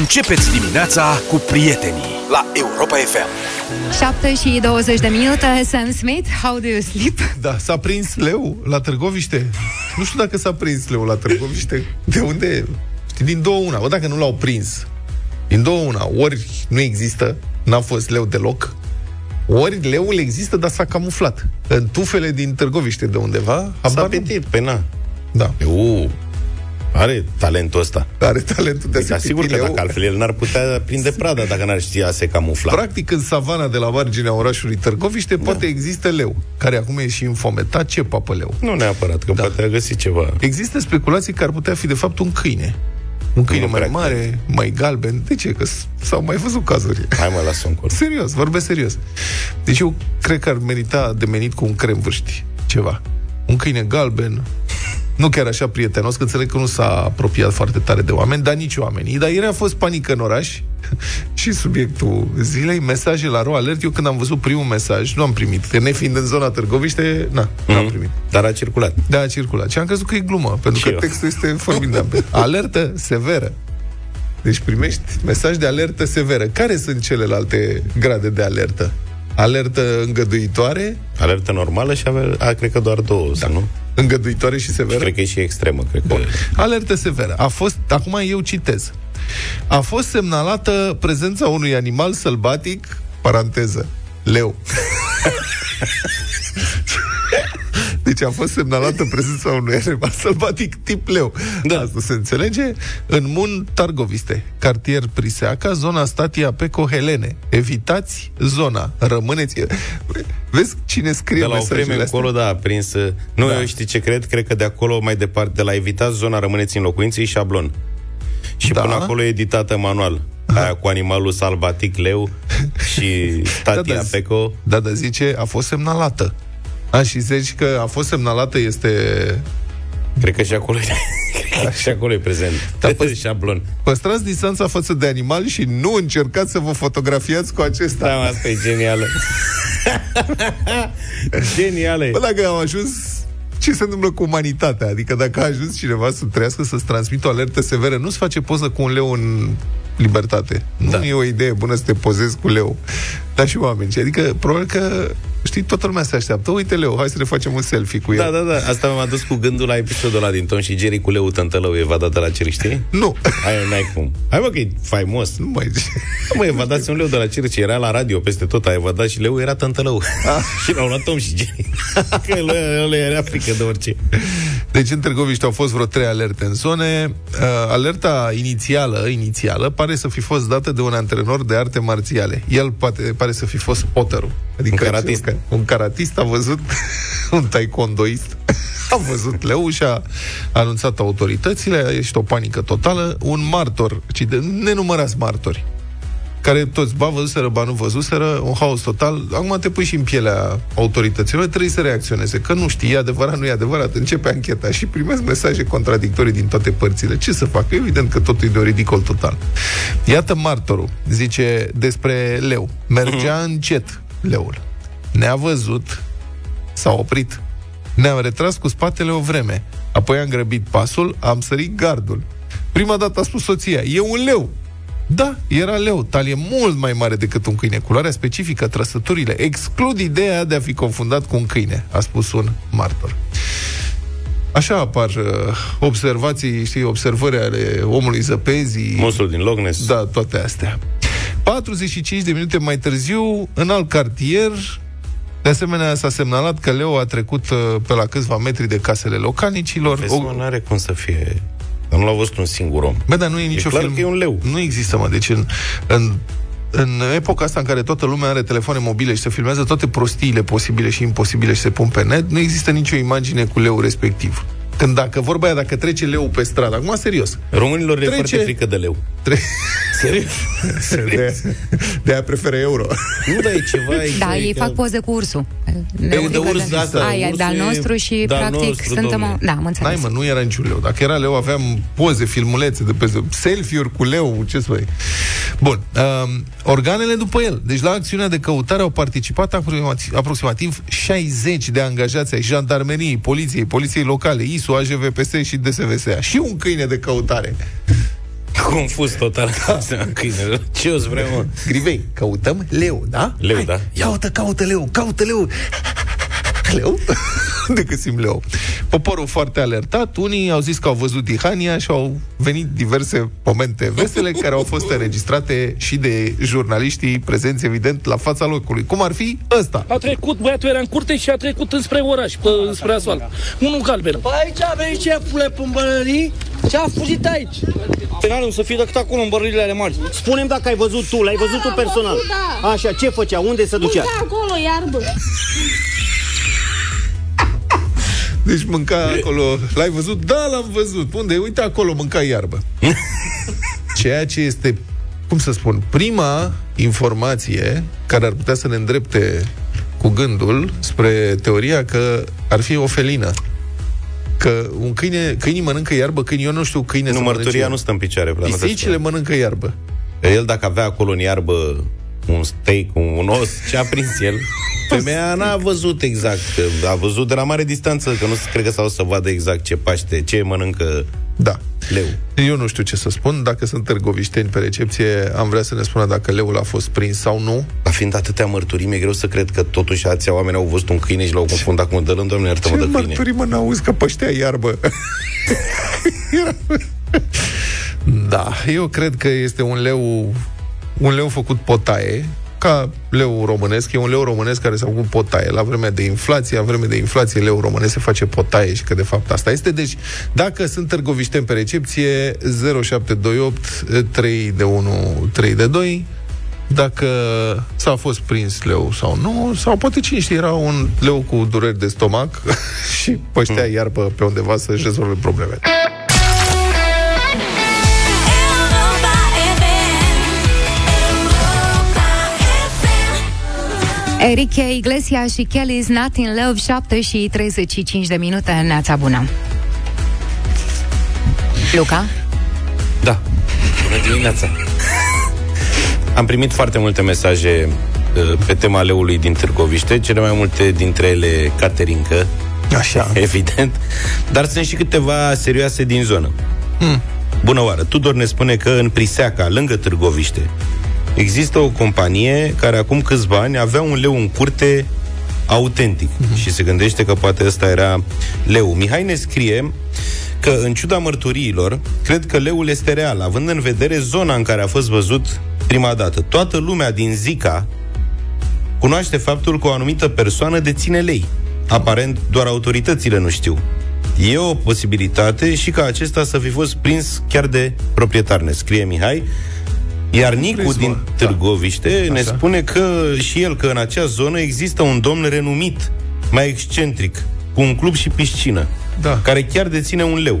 Începeți dimineața cu prietenii la Europa FM. 7 și 20 de minute, Sam Smith, How do you sleep? Da, s-a prins leu la Târgoviște. Nu știu dacă s-a prins leu la Târgoviște. De unde? Știi, din două una. Bă, dacă nu l-au prins, din două una, ori nu există, n-a fost leu deloc, ori leul există, dar s-a camuflat. În tufele din Târgoviște de undeva. S-a habar nu- petit, pe na. Da. Eu, are talentul ăsta. Are talentul de a se Dar sigur piti că leu. dacă altfel el n-ar putea prinde prada dacă n-ar ști a se camufla. Practic, în savana de la marginea orașului Târgoviște da. poate există leu, care acum e și înfometat. Ce papă leu? Nu neapărat, că Da. poate a găsit ceva. Există speculații că ar putea fi, de fapt, un câine. Un câine Nu mai prea mare, mai galben. De ce? Că s- s-au mai văzut cazuri. Hai mă, lasă un cor. Serios, vorbesc serios. Deci eu cred că ar merita demenit cu un crem vârști. Ceva. Un câine galben, nu chiar așa prietenos, că înțeleg că nu s-a apropiat foarte tare de oameni, dar nici oamenii. Dar ieri a fost panică în oraș și subiectul zilei, mesaje la ro alert. Eu când am văzut primul mesaj, nu am primit. Că nefiind în zona Târgoviște, na, nu am primit. Dar a circulat. Da, a circulat. Și am crezut că e glumă, pentru Și că eu. textul este formidabil. Alertă severă. Deci primești mesaj de alertă severă. Care sunt celelalte grade de alertă? Alertă îngăduitoare, Alertă normală și avea, a, cred că doar două, da. nu? îngăduitoare și severă. Cred că e și extremă, cred că... Bun. Alertă severă. A fost, acum eu citez. A fost semnalată prezența unui animal sălbatic, paranteză, leu. Deci a fost semnalată prezența unui animal sălbatic tip leu. Da. Asta se înțelege. În Mun Targoviste, cartier Priseaca, zona Statia Peco Helene. Evitați zona. Rămâneți... Vezi cine scrie De la o mesajele vreme astea? încolo, da, a prins... uh, Nu, Da. da. eu știi ce cred? Cred că de acolo mai departe, de la evitați zona rămâneți în locuință, e șablon. Și Da. da. până acolo e editată manual. Aia cu animalul salvatic, leu și statia Da, da, Peco. Da, dar zice, a fost semnalată. A, și zici că a fost semnalată este... Cred că și acolo e, cred că și acolo e prezent. Da, Da, păi- șablon. Păstrați distanța față de animal și nu încercați să vă fotografiați cu acesta. Da, mă, asta e genială. genială. e. Bă, dacă am ajuns ce se întâmplă cu umanitatea? Adică dacă a ajuns cineva să trăiască, să-ți transmită o alertă severă, nu-ți face poză cu un leu în libertate. Da. Nu e o idee bună să te pozezi cu leu. Dar și oameni. Adică, probabil că, știi, toată lumea se așteaptă. Uite, leu, hai să ne facem un selfie cu el. Da, da, da. Asta m-a dus cu gândul la episodul ăla din Tom și Jerry cu leu tântălău evadat de la cer, știi? Nu. Aia n-ai cum. Hai mă că e faimos. Nu mai zice. Da, Mă, evadați un leu de la Circe, era la radio peste tot, a evadat și leu era tântălău. Ah. și l-au luat Tom și Jerry. că lui, lui era frică de orice. Deci în Târgoviște au fost vreo trei alerte în zone. Uh, alerta inițială, inițială pare să fi fost dată de un antrenor de arte marțiale. El poate, pare să fi fost potterul. Adică Un karatist. cel care- Un karatist a văzut un taekwondoist. A văzut leu și a anunțat autoritățile, a ieșit o panică totală. Un martor, ci de nenumărați martori, care toți, ba văzuseră, ba nu văzuseră, un haos total. Acum te pui și în pielea autorităților, trebuie să reacționeze, că nu știi, e adevărat, nu e adevărat, începe ancheta și primesc mesaje contradictorii din toate părțile. Ce să fac? Evident că totul e de un ridicol total. Iată martorul, zice despre leu. Mergea încet leul. Ne-a văzut, s-a oprit. Ne-am retras cu spatele o vreme. Apoi am grăbit pasul, am sărit gardul. Prima dată a spus soția, e un leu. Da, era leu, talie mult mai mare decât un câine. Culoarea specifică, trăsăturile, exclud ideea de a fi confundat cu un câine, a spus un martor. Așa apar uh, observații, știi, observări ale omului zăpezii. Monstrul din Loch Ness. Da, toate astea. 45 de minute mai târziu, în alt cartier, de asemenea, s-a semnalat că Leo a trecut uh, pe la câțiva metri de casele localnicilor. Vezi, mă, n-are cum să fie... Dar nu l-a văzut un singur om. Bă, dar nu e nicio clar film. că e un leu. Nu există, mă. Deci în, în, în epoca asta în care toată lumea are telefoane mobile și se filmează toate prostiile posibile și imposibile și se pun pe net, nu există nicio imagine cu leu respectiv. Când dacă vorba aia, dacă trece leu pe stradă, acum serios, Românilor le e Trece- foarte frică de leu. tre- Serios? de, de aia preferă euro. nu, dar e ceva... e- Da, e ei ca- fac poze cu ursul. Păi, de urs, da, asta, Aia, ursul de-al e nostru și, de-al practic, nostru, suntem... domnule. O... Da, am înțeles. N-ai, mă, nu era niciun leu. Dacă era leu, aveam poze, filmulețe de pe selfie-uri cu leu, ce să mai... Bun. Um, organele după el. Deci la acțiunea de căutare au participat aproximativ, aproximativ 60 de angajați ai jandarmeriei, poliției, poliției locale, ISU, AJVPS și DSVSA. Și un câine de căutare. Confuz total. Câinele. Ce o să vreau, mă? Grivei, căutăm leu, da? Leu, Hai, da. Caută, caută leu, caută leu. Leu? De găsim leu. Poporul foarte alertat, unii au zis că au văzut Tihania și au venit diverse momente vesele care au fost înregistrate și de jurnaliștii prezenți, evident, la fața locului. Cum ar fi ăsta. A trecut, băiatul era în curte și a trecut înspre oraș, pe, înspre asfalt. Unul galben. Păi aici a venit șefule pâmbărării ce a fugit aici. Penalul să fie decât acolo în bărările ale mari. Spune-mi dacă ai văzut tu, l-ai văzut tu personal. da. Așa, ce făcea? Unde se ducea? Da, acolo, iarbă. Deci mânca acolo, l-ai văzut? Da, l-am văzut. Unde? Uite acolo, mânca iarbă. Ceea ce este, cum să spun, prima informație care ar putea să ne îndrepte cu gândul spre teoria că ar fi o felină. Că un câine, câinii mănâncă iarbă, câinii, eu nu știu câine Nu, să mănânce mărturia iarbă. nu stă în picioare. Plan, Pisicile mănâncă iarbă. El dacă avea acolo în iarbă un steak, un os, ce a prins el, femeia n-a văzut exact. că A văzut de la mare distanță, că nu cred că s-au să vadă exact ce paște, ce mănâncă Da. leu. Eu nu știu ce să spun. Dacă sunt târgovișteni pe recepție, am vrea să ne spună dacă leul a fost prins sau nu. Dar fiind atâtea mărturii, mi-e greu să cred că totuși ația oameni au văzut un câine și l-au confundat cu un dălân, doamne, Ce iartă-mă de câine. mărturii, mă, n-auzi că păștea iarbă? da, eu cred că este un leu un leu făcut potaie, ca leu românesc, e un leu românesc care s-a făcut potaie. La vremea de inflație, la vremea de inflație, leu românesc se face potaie și că de fapt asta este. Deci, dacă sunt târgovișteni pe recepție, 0728 3 de 1 3 de 2, dacă s-a fost prins leu sau nu, sau poate cine știe, era un leu cu dureri de stomac și păștea iarbă pe undeva să-și rezolve problemele. Enrique Iglesias și Kelly's Not in Love 7 și 35 de minute în Neața Bună. Luca? Da. Bună dimineața. Am primit foarte multe mesaje uh, pe tema leului din Târgoviște, cele mai multe dintre ele caterincă, Așa. evident, dar sunt și câteva serioase din zonă. Hmm. Bună oară! Tudor ne spune că în Priseaca, lângă Târgoviște, există o companie care acum câțiva ani avea un leu în curte autentic Mhm. și se gândește că poate ăsta era leu. Mihai ne scrie că, în ciuda mărturiilor, cred că leul este real, având în vedere zona în care a fost văzut prima dată. Toată lumea din Zica cunoaște faptul că o anumită persoană deține lei. Aparent, doar autoritățile nu știu. E o posibilitate și ca acesta să fi fost prins chiar de proprietar, ne scrie Mihai. Iar Nicu Prins, mă. din Da. Târgoviște ne Așa. spune că și el că în acea zonă există un domn renumit, mai excentric, cu un club și piscină, Da. care chiar deține un leu.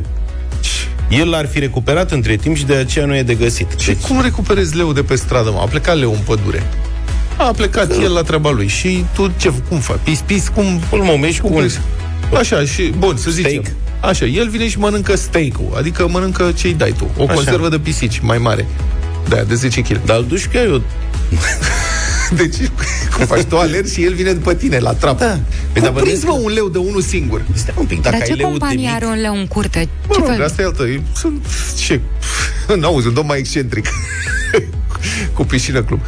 El l-ar fi recuperat între timp și de aceea nu e de găsit. Și cum recuperezi leu de pe stradă, mă? A plecat leu în pădure. A plecat el la treaba lui. Și tu ce, cum faci? Pis, pis, cum... Îl momești cu cum un crezi? Așa, și, bun, să zicem. Steak. Așa, el vine și mănâncă steak-ul, adică mănâncă ce-i dai tu. O Așa. conservă de pisici mai mare. De de 10 kg. Dar îl duci că eu... Deci, cum faci? Tu alergi și el vine după tine, la trap. Da. Păi, dar Cum prinzi, bănuiesc mă, un leu de unul singur? Stai un pic, dacă Dar ai ce leul de companie mic... are un leu în curte? Mă Ce rog, fel? asta e altă. Eu Sunt, ce? N-auzi, un domn mai excentric. cu piscină club.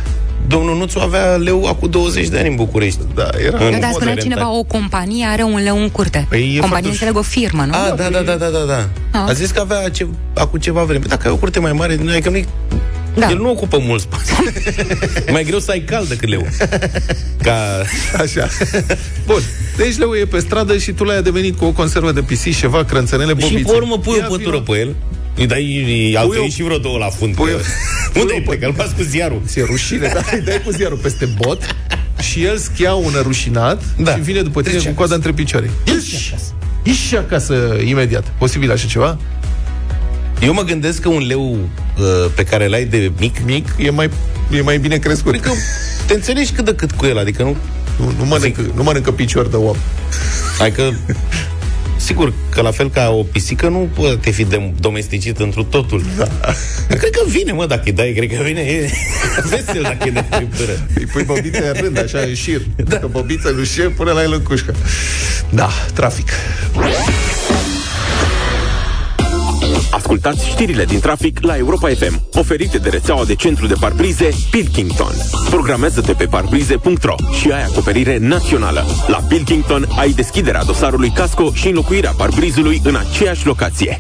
Domnul Nuțu avea leu acum 20 de ani în București. Da, era... În Nu, dar mod spunea de cineva, rentat. o companie are un leu în curte. Păi e companie, foarte- înțeleg, o firmă, nu? A, da, da, da, da, da, da. Ah. A zis că avea ce, acum ceva vreme. Păi Dacă ai o curte mai mare, nu, că nu Da. El nu ocupă mult spațiu. mai greu să ai cald decât leu. Ca... Așa. Bun. Deci leu e pe stradă și tu l-ai devenit cu o conservă de pisici, ceva, crânțănele, bobițe. Și pe urmă pui Ia o pătură vino. pe el. Îi dai, al Pui o- tăi și vreo două la fund. Pui pe o- el. pui Unde o e plecă? Îl bați cu ziarul. Ți-e rușine, da? Îi dai cu ziarul peste bot și el schia un rușinat Da. și vine după tine Trece cu coada între picioare. Ieși! Ieși acasă imediat. Posibil așa ceva? Eu mă gândesc că un leu uh, pe care l-ai de mic, Mic e mai, e mai bine crescut. cred că te înțelegi cât de cât cu el, adică nu... Nu, nu, mănâncă, nu mănâncă picior de om. Adică, sigur că la fel ca o pisică nu poate fi de- domesticit întru totul. Da. Cred că vine, mă, dacă îi dai, cred că vine e vesel dacă e de friptură. Îi pui bobițe în rând, așa, în șir. Da. Dacă bobiță nu șer, pune la el în cușcă. Da, trafic. Ascultați știrile din trafic la Europa FM, oferite de rețeaua de centru de parbrize Pilkington. Programează-te pe parbrize.ro și ai acoperire națională. La Pilkington ai deschiderea dosarului casco și înlocuirea parbrizului în aceeași locație.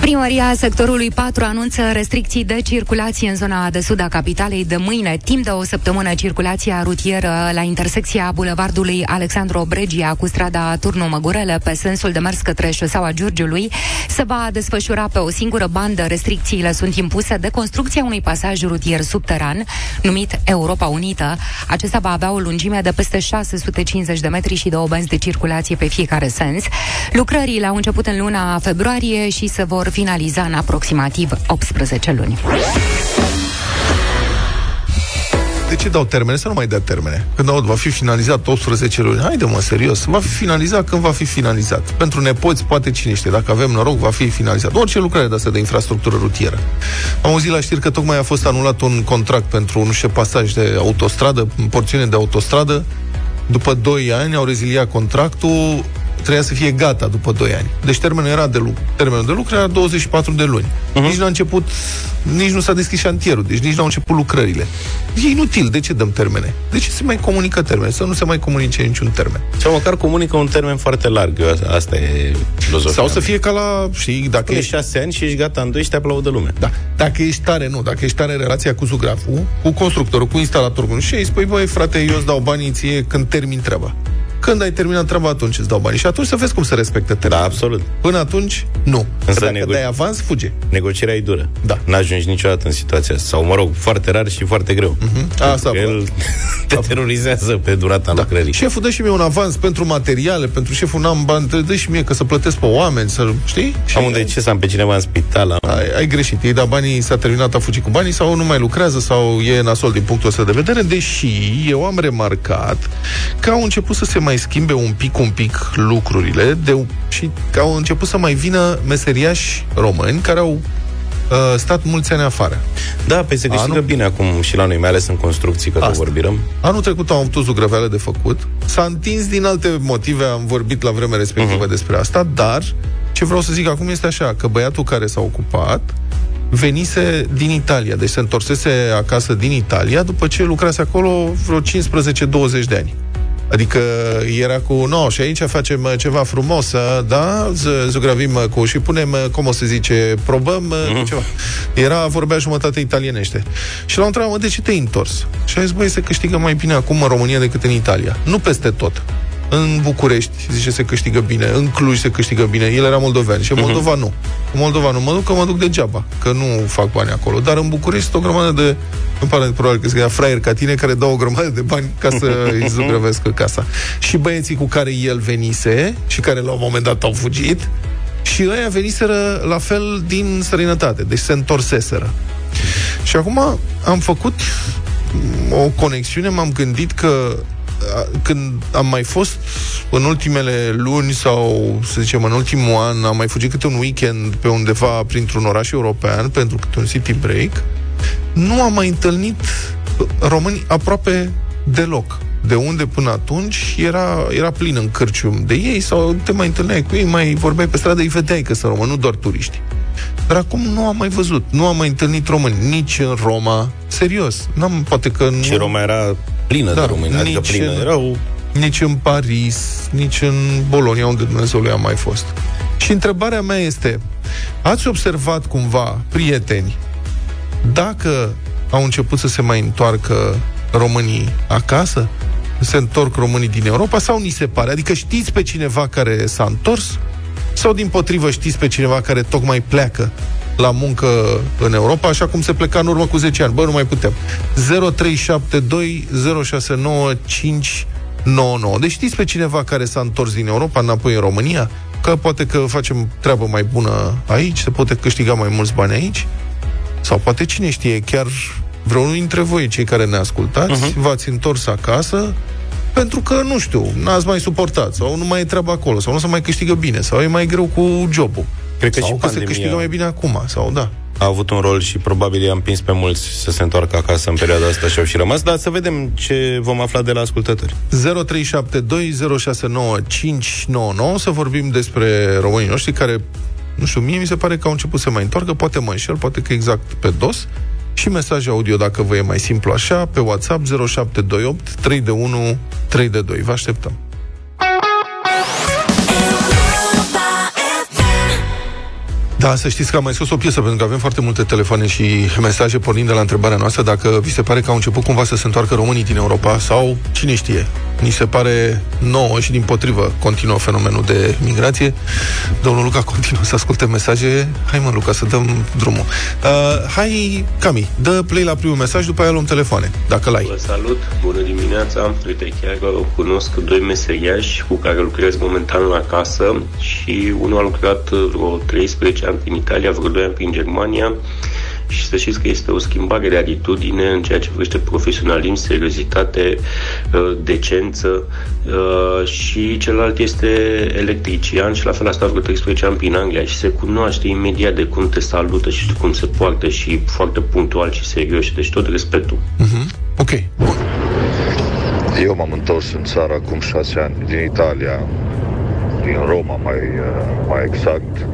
Primăria sectorului 4 anunță restricții de circulație în zona de sud a capitalei de mâine. Timp de o săptămână, circulația rutieră la intersecția bulevardului Alexandru Obregia cu strada Turnu Măgurele pe sensul de mers către șoseaua Giurgiului se va desfășura pe o singură bandă. Restricțiile sunt impuse de construcția unui pasaj rutier subteran numit Europa Unită. Acesta va avea o lungime de peste 650 de metri și două benzi de circulație pe fiecare sens. Lucrările au început în luna februarie și se vor finaliza în aproximativ 18 luni. De ce dau termene? Să nu mai dea termene. Când aud, va fi finalizat 18 luni. Haide mă, serios. Va fi finalizat când va fi finalizat. Pentru nepoți, poate cine știe. Dacă avem noroc, va fi finalizat. Orice lucrare de asta de infrastructură rutieră. Am auzit la știri că tocmai a fost anulat un contract pentru, nu știu, pasaj de autostradă, porțiune de autostradă. După 2 ani au reziliat contractul, trebuia să fie gata după 2 ani. Deci termenul era de lucru. Termenul de lucru era 24 de luni. Uh-huh. Nici nu a început, nici nu s-a deschis șantierul, deci nici nu au început lucrările. E inutil, de ce dăm termene? De ce se mai comunică termene? Să nu se mai comunice niciun termen. Sau măcar comunică un termen foarte larg. Eu, asta- asta e filozofia. Sau să fie ca la, știi, dacă Până ești, șase ani și ești gata în doi și te aplaudă lumea. da, dacă ești tare, nu, dacă ești tare în relația cu zugraful, cu constructorul, cu instalatorul, și îi spui, băi, frate, eu îți dau banii ție când termin treaba. Când ai terminat treaba, atunci îți dau banii. Și atunci să vezi cum se respectă Da, termenul. absolut. Până atunci, nu. Însă Că dacă nego- dai avans, fuge. Negocierea e dură. Da. N-ajungi niciodată în situația asta. Sau, mă rog, foarte rar și foarte greu. Mhm. Asta, Că bă. el te terorizează pe durata da. lucrării. Șeful, dă și mie un avans pentru materiale, pentru șeful n-am bani, dă- dă și mie că să plătesc pe oameni, să, știi? Și Am unde ce să am pe cineva în spital. Am... ai, ai greșit. Ei da banii, s-a terminat, a fugit cu banii sau nu mai lucrează sau e nasol din punctul ăsta de vedere, deși eu am remarcat că au început să se mai schimbe un pic, un pic lucrurile de, și că au început să mai vină meseriași români care au uh, stat mulți ani afară. Da, pe se câștigă Anul- bine acum și la noi, mai ales în construcții, că tot Asta. vorbim. Anul trecut am avut o zugrăveală de făcut. S-a întins din alte motive, am vorbit la vremea respectivă uh-huh. despre asta, dar ce vreau să zic acum este așa, că băiatul care s-a ocupat venise din Italia, deci se întorsese acasă din Italia după ce lucrase acolo vreo 15-20 de ani. Adică era cu, no, și aici facem uh, ceva frumos, uh, da, Z- zugravim uh, cu, și punem, uh, cum o să zice, probăm uh, cu ceva. Era, vorbea jumătate italienește. Și l-am întrebat, mă, de ce te-ai întors? Și a zis, băi, se câștigă mai bine acum în România decât în Italia. Nu peste tot. În București, zice, se câștigă bine. În Cluj se câștigă bine. El era moldovean. Și în Moldova nu. În Moldova nu. Mă duc că mă duc degeaba. Că nu fac bani acolo. Dar în București sunt o grămadă de... Îmi pare probabil că scria fraier ca tine care dau o grămadă de bani ca să îi zugrăvesc casa. Și băieții cu care el venise și care la un moment dat au fugit și ăia veniseră la fel din străinătate. Deci se întorseseră. Și acum am făcut mm, o conexiune, m-am gândit că a, când am mai fost în ultimele luni sau, să zicem, în ultimul an, am mai fugit câte un weekend pe undeva printr-un oraș european pentru câte un city break, nu am mai întâlnit români aproape deloc. De unde până atunci era, era plin în cârcium de ei sau te mai întâlneai cu ei, mai vorbeai pe stradă, îi vedeai că sunt români, nu doar turiști. Dar acum nu am mai văzut, nu am mai întâlnit români, nici în Roma. Serios, n-am, poate că nu... Și Roma era plină Da, de români, adică nici plină. în- Erau nici în Paris, nici în Bolonia, unde Dumnezeu am mai fost. Și întrebarea mea este, ați observat cumva, prieteni, dacă au început să se mai întoarcă românii acasă? Se întorc românii din Europa sau ni se pare? Adică știți pe cineva care s-a întors? Sau din potrivă știți pe cineva care tocmai pleacă la muncă în Europa, așa cum se pleca în urmă cu 10 ani. Bă, nu mai putem. 0372 069 599. Deci știți pe cineva care s-a întors din Europa înapoi în România? Că poate că facem treabă mai bună aici, se poate câștiga mai mulți bani aici? Sau poate cine știe, chiar vreunul dintre voi, cei care ne ascultați, uh-huh. v-ați întors acasă pentru că, nu știu, n-ați mai suportat sau nu mai e treaba acolo, sau nu se mai câștigă bine, sau e mai greu cu jobul. Cred că sau și că se pandemia- câștigă mai bine acum, sau da. a avut un rol și probabil i-a împins pe mulți să se întoarcă acasă în perioada asta și au și rămas, dar să vedem ce vom afla de la ascultători. 0372069599 să vorbim despre românii noștri care Nu știu, mie mi se pare că au început să mai întoarcă, poate mă înșel, poate că exact pe dos. Și mesaj audio, dacă vă e mai simplu așa, pe WhatsApp 0728 3 de 1 3 de 2. Vă așteptăm. Da, să știți că am mai scos o piesă, pentru că avem foarte multe telefoane și mesaje pornind de la întrebarea noastră dacă vi se pare că au început cumva să se întoarcă românii din Europa sau cine știe. Ni se pare nouă și din potrivă continuă fenomenul de migrație. Domnul Luca continuă să asculte mesaje. Hai mă, Luca, să dăm drumul. Uh, hai, Cami, dă play la primul mesaj, după aia luăm telefoane, dacă l-ai. Vă salut, bună dimineața. Uite, chiar cunosc doi meseriași cu care lucrez momentan la casă și unul a lucrat vreo 13 ani prin Italia, vreo 2 ani prin Germania și să știți că este o schimbare de atitudine în ceea ce privește profesionalism, seriozitate, uh, decență uh, și celălalt este electrician și la fel a stat vreo 13 ani prin Anglia și se cunoaște imediat de cum te salută și cum se poartă și foarte punctual și serios, deci tot respectul. Uh-huh. Ok, bun. Eu m-am întors în țară acum șase ani, din Italia, din Roma mai, uh, mai exact.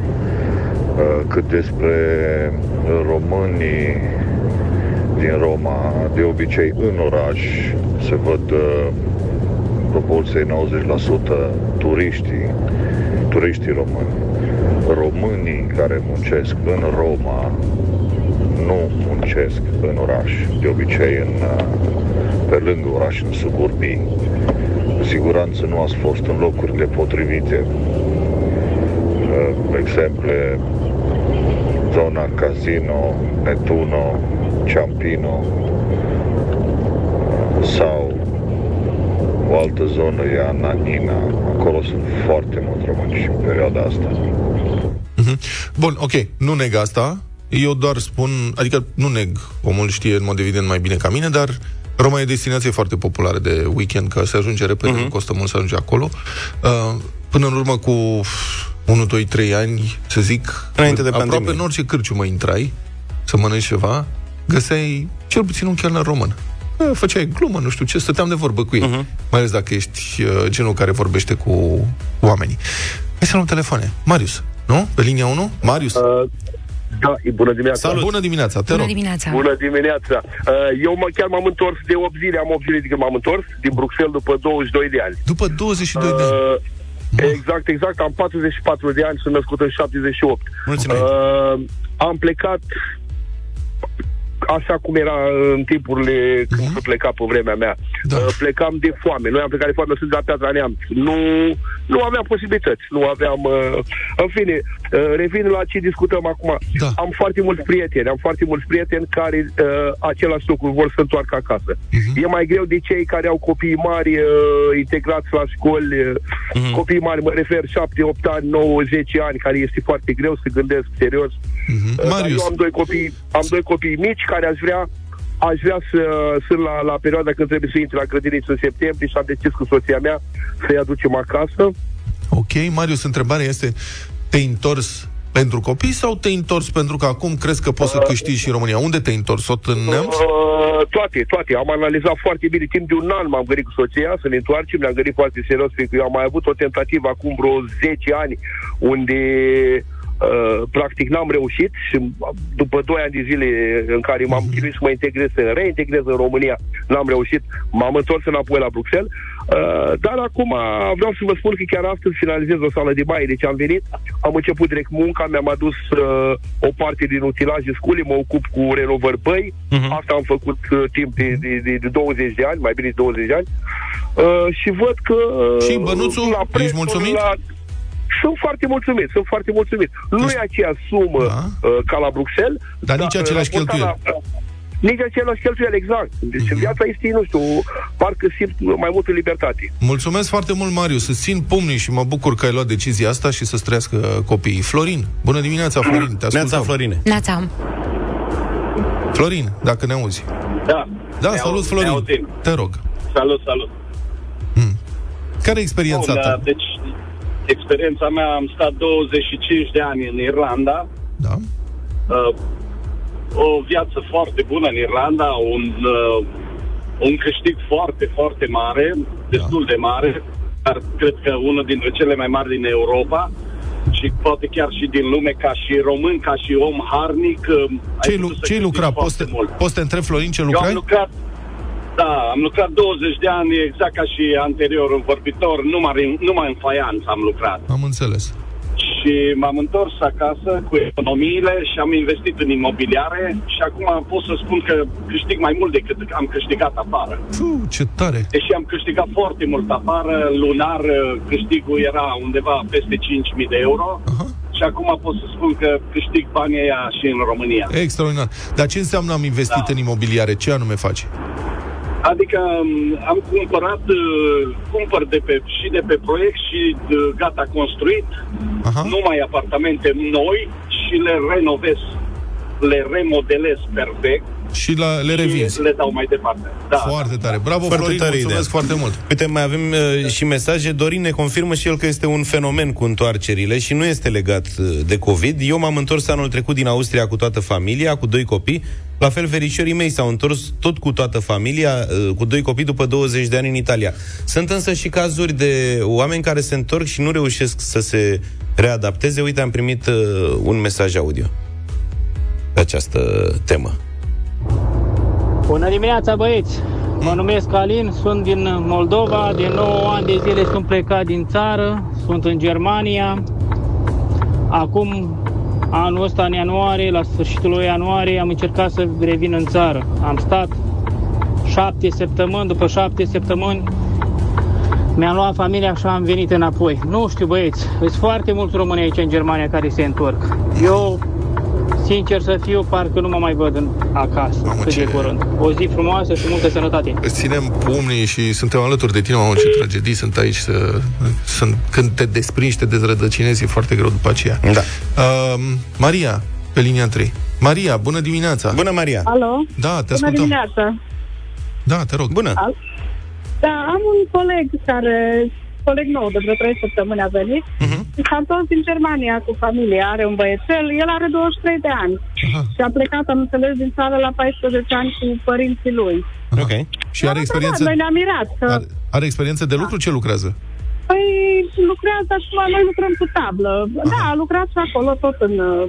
Uh, Cât despre românii din Roma, de obicei în oraș se văd uh, în proporție 90% turiștii, turiștii români. Românii care muncesc în Roma nu muncesc în oraș, de obicei în, uh, pe lângă oraș, în suburbii. Cu siguranță nu ați fost în locurile potrivite. Uh, Exemple, zona Casino, Netuno, Ciampino sau o altă zonă e Ananina. Acolo sunt foarte mulți români și în perioada asta. Mhm. Bun, ok, nu neg asta. Eu doar spun, adică nu neg, omul știe în mod evident mai bine ca mine, dar Roma e o destinație foarte populară de weekend, că se ajunge repede, uh-huh. nu costă mult să ajunge acolo. Uh, până în urmă cu 1, 2, 3 ani, să zic, Înainte de aproape pandemie. în orice cârciumă intrai să mănânci ceva, găseai cel puțin un chelner român. Uh, Făceai glumă, nu știu ce, stăteam de vorbă cu ei. Uh-huh. Mai ales dacă ești uh, genul care vorbește cu oamenii. Hai să luăm telefoane. Marius, nu? Pe linia 1? Marius? Uh, da, e bună dimineața. Salut. Bună dimineața, te Bună rog. dimineața! Bună dimineața. Uh, eu mă, chiar m-am întors de 8 zile, am 8 zile de când m-am întors, din Bruxelles după 22 de ani. După 22 de ani. Uh, exact, exact, am 44 de ani, sunt născut în 78. Mulțumim. Uh, am plecat așa cum era în timpurile când se pleca pe vremea mea. Da. Uh, plecam de foame. Noi am plecat de foame, sunt de la Piatra Neamț. Nu, nu aveam posibilități. Nu aveam... Uh, în fine, uh, revin la ce discutăm acum. Da. Am foarte mulți prieteni. Am foarte mulți prieteni care uh, același lucru vor să întoarcă acasă. Mhm. E mai greu de cei care au copii mari uh, integrați la școli. Uh, Mhm. Copii mari, mă refer 7, 8 ani, 9, 10 ani, care este foarte greu să gândesc serios. Mhm. Uh, dar Marius, Eu am doi copii, am doi copii mici care aș vrea aș vrea să sunt la, la perioada când trebuie să intre la grădiniță în septembrie și am decis cu soția mea să-i aducem acasă. ok, Marius, întrebarea este, te-ai întors pentru copii sau te-ai întors pentru că acum crezi că poți să câștigi și România? Unde te-ai întors? Tot în neamț? Uh, toate, toate. Am analizat foarte bine. Timp de un an m-am gândit cu soția să ne întoarcem. Ne-am gândit foarte serios, pentru că eu am mai avut o tentativă acum vreo 10 ani, unde Uh, practic n-am reușit și uh, după 2 ani de zile în care m-am chinuit să mă integrez, să reintegrez în România, n-am reușit, m-am întors înapoi la Bruxelles, uh, dar acum vreau să vă spun că chiar astăzi finalizez o sală de baie, deci am venit, am început direct munca, mi-am adus uh, o parte din utilaje scule, mă ocup cu renovări băi, Mhm. asta am făcut uh, timp de, de, de, de 20 de ani, mai bine de 20 de ani, uh, și văd că... uh, Și bănuțul, la ești prețul, mulțumit? La, sunt foarte mulțumit, sunt foarte mulțumit. Nu e aceeași sumă Da. uh, ca la Bruxelles. Dar nici aceleași raportat cheltuieli. La, nici același cheltuieli, exact. Deci Mhm. viața este, nu știu, parcă simt mai multă libertate. Mulțumesc foarte mult, Marius. Îți țin pumnii și mă bucur că ai luat decizia asta și să-ți trăiască copiii. Florin, bună dimineața, Florin. Te Neața ascultăm. Florine. Neața! Florin, dacă ne auzi. Da. Da, Ne salut, auz- Florin. ne auzim. Te rog. Salut, salut. Care e experiența Bun, ta? da, deci, experiența mea, am stat 25 de ani în Irlanda. Da. Uh, o viață foarte bună în Irlanda, un, uh, un câștig foarte, foarte mare, destul de mare, dar cred că unul dintre cele mai mari din Europa. Și și poate chiar și din lume, ca și român, ca și om harnic. uh, ai Ce-ai, lu- putut să ce-ai câștigi lucrat? foarte Poți, te, mult. poți te întreb, Florin, ce Eu am lucrai? lucrat, da, am lucrat 20 de ani, exact ca și anteriorul vorbitor, numai, în- numai în faianță am lucrat. Am înțeles. Și m-am întors acasă cu economiile și am investit în imobiliare și acum pot să spun că câștig mai mult decât am câștigat afară. Puh, ce tare! Deși am câștigat foarte mult afară, lunar uh, câștigul era undeva peste 5.000 de euro Aha. și acum pot să spun că câștig banii aia și în România. Extraordinar. Dar ce înseamnă am investit Da. în imobiliare? Ce anume faci? Adică m, am cumpărat, uh, cumpăr de pe, și de pe proiect și uh, gata construit, Aha. numai apartamente noi și le renovez, le remodelez perfect Și la, le revinzi. și le dau mai departe. Da. Foarte tare. Bravo, Foarte Florin, tare mulțumesc idee. foarte mult. Uite, mai avem uh, și mesaje. Dorin ne confirmă și el că este un fenomen cu întoarcerile și nu este legat uh, de COVID. Eu m-am întors anul trecut din Austria cu toată familia, cu doi copii. La fel, verișorii mei s-au întors tot cu toată familia, uh, cu doi copii după 20 de ani în Italia. Sunt însă și cazuri de oameni care se întorc și nu reușesc să se readapteze. Uite, am primit uh, un mesaj audio pe această temă. Bună dimineața, băieți! Mă numesc Alin, sunt din Moldova, de 9 ani de zile sunt plecat din țară, sunt în Germania. Acum, anul ăsta, în ianuarie, la sfârșitul lui ianuarie, am încercat să revin în țară. Am stat șapte săptămâni, după șapte săptămâni, mi-am luat familia și am venit înapoi. Nu știu, băieți, sunt foarte mulți români aici în Germania care se întorc. Eu, sincer să fiu, parcă nu mă mai văd în acasă, Mamă, cât de ce- curând. O zi frumoasă și multă sănătate. Îți ținem pumnii și suntem alături de tine, mamă, ce tragedii sunt aici. Să, sunt, când te desprinzi, te dezrădăcinezi, e foarte greu după aceea. Da. Uh, Maria, pe linia 3. Maria, bună dimineața! Bună, Maria! Alo? Da, te Bună ascultăm. dimineața! Da, te rog. Bună! Al- Da, am un coleg care, coleg nou, de vreo 3 săptămâni a venit Mhm. și s-a întors din Germania cu familia, are un băiețel, el are 23 de ani Aha. și a plecat, am înțeles, din țară la 14 ani cu părinții lui. Ok. Și are experiență, Da, noi ne-am mirat că, are, are experiență de lucru? Ce lucrează? păi, lucrează acum, noi lucrăm cu tablă. Da, a lucrat și acolo, tot în uh,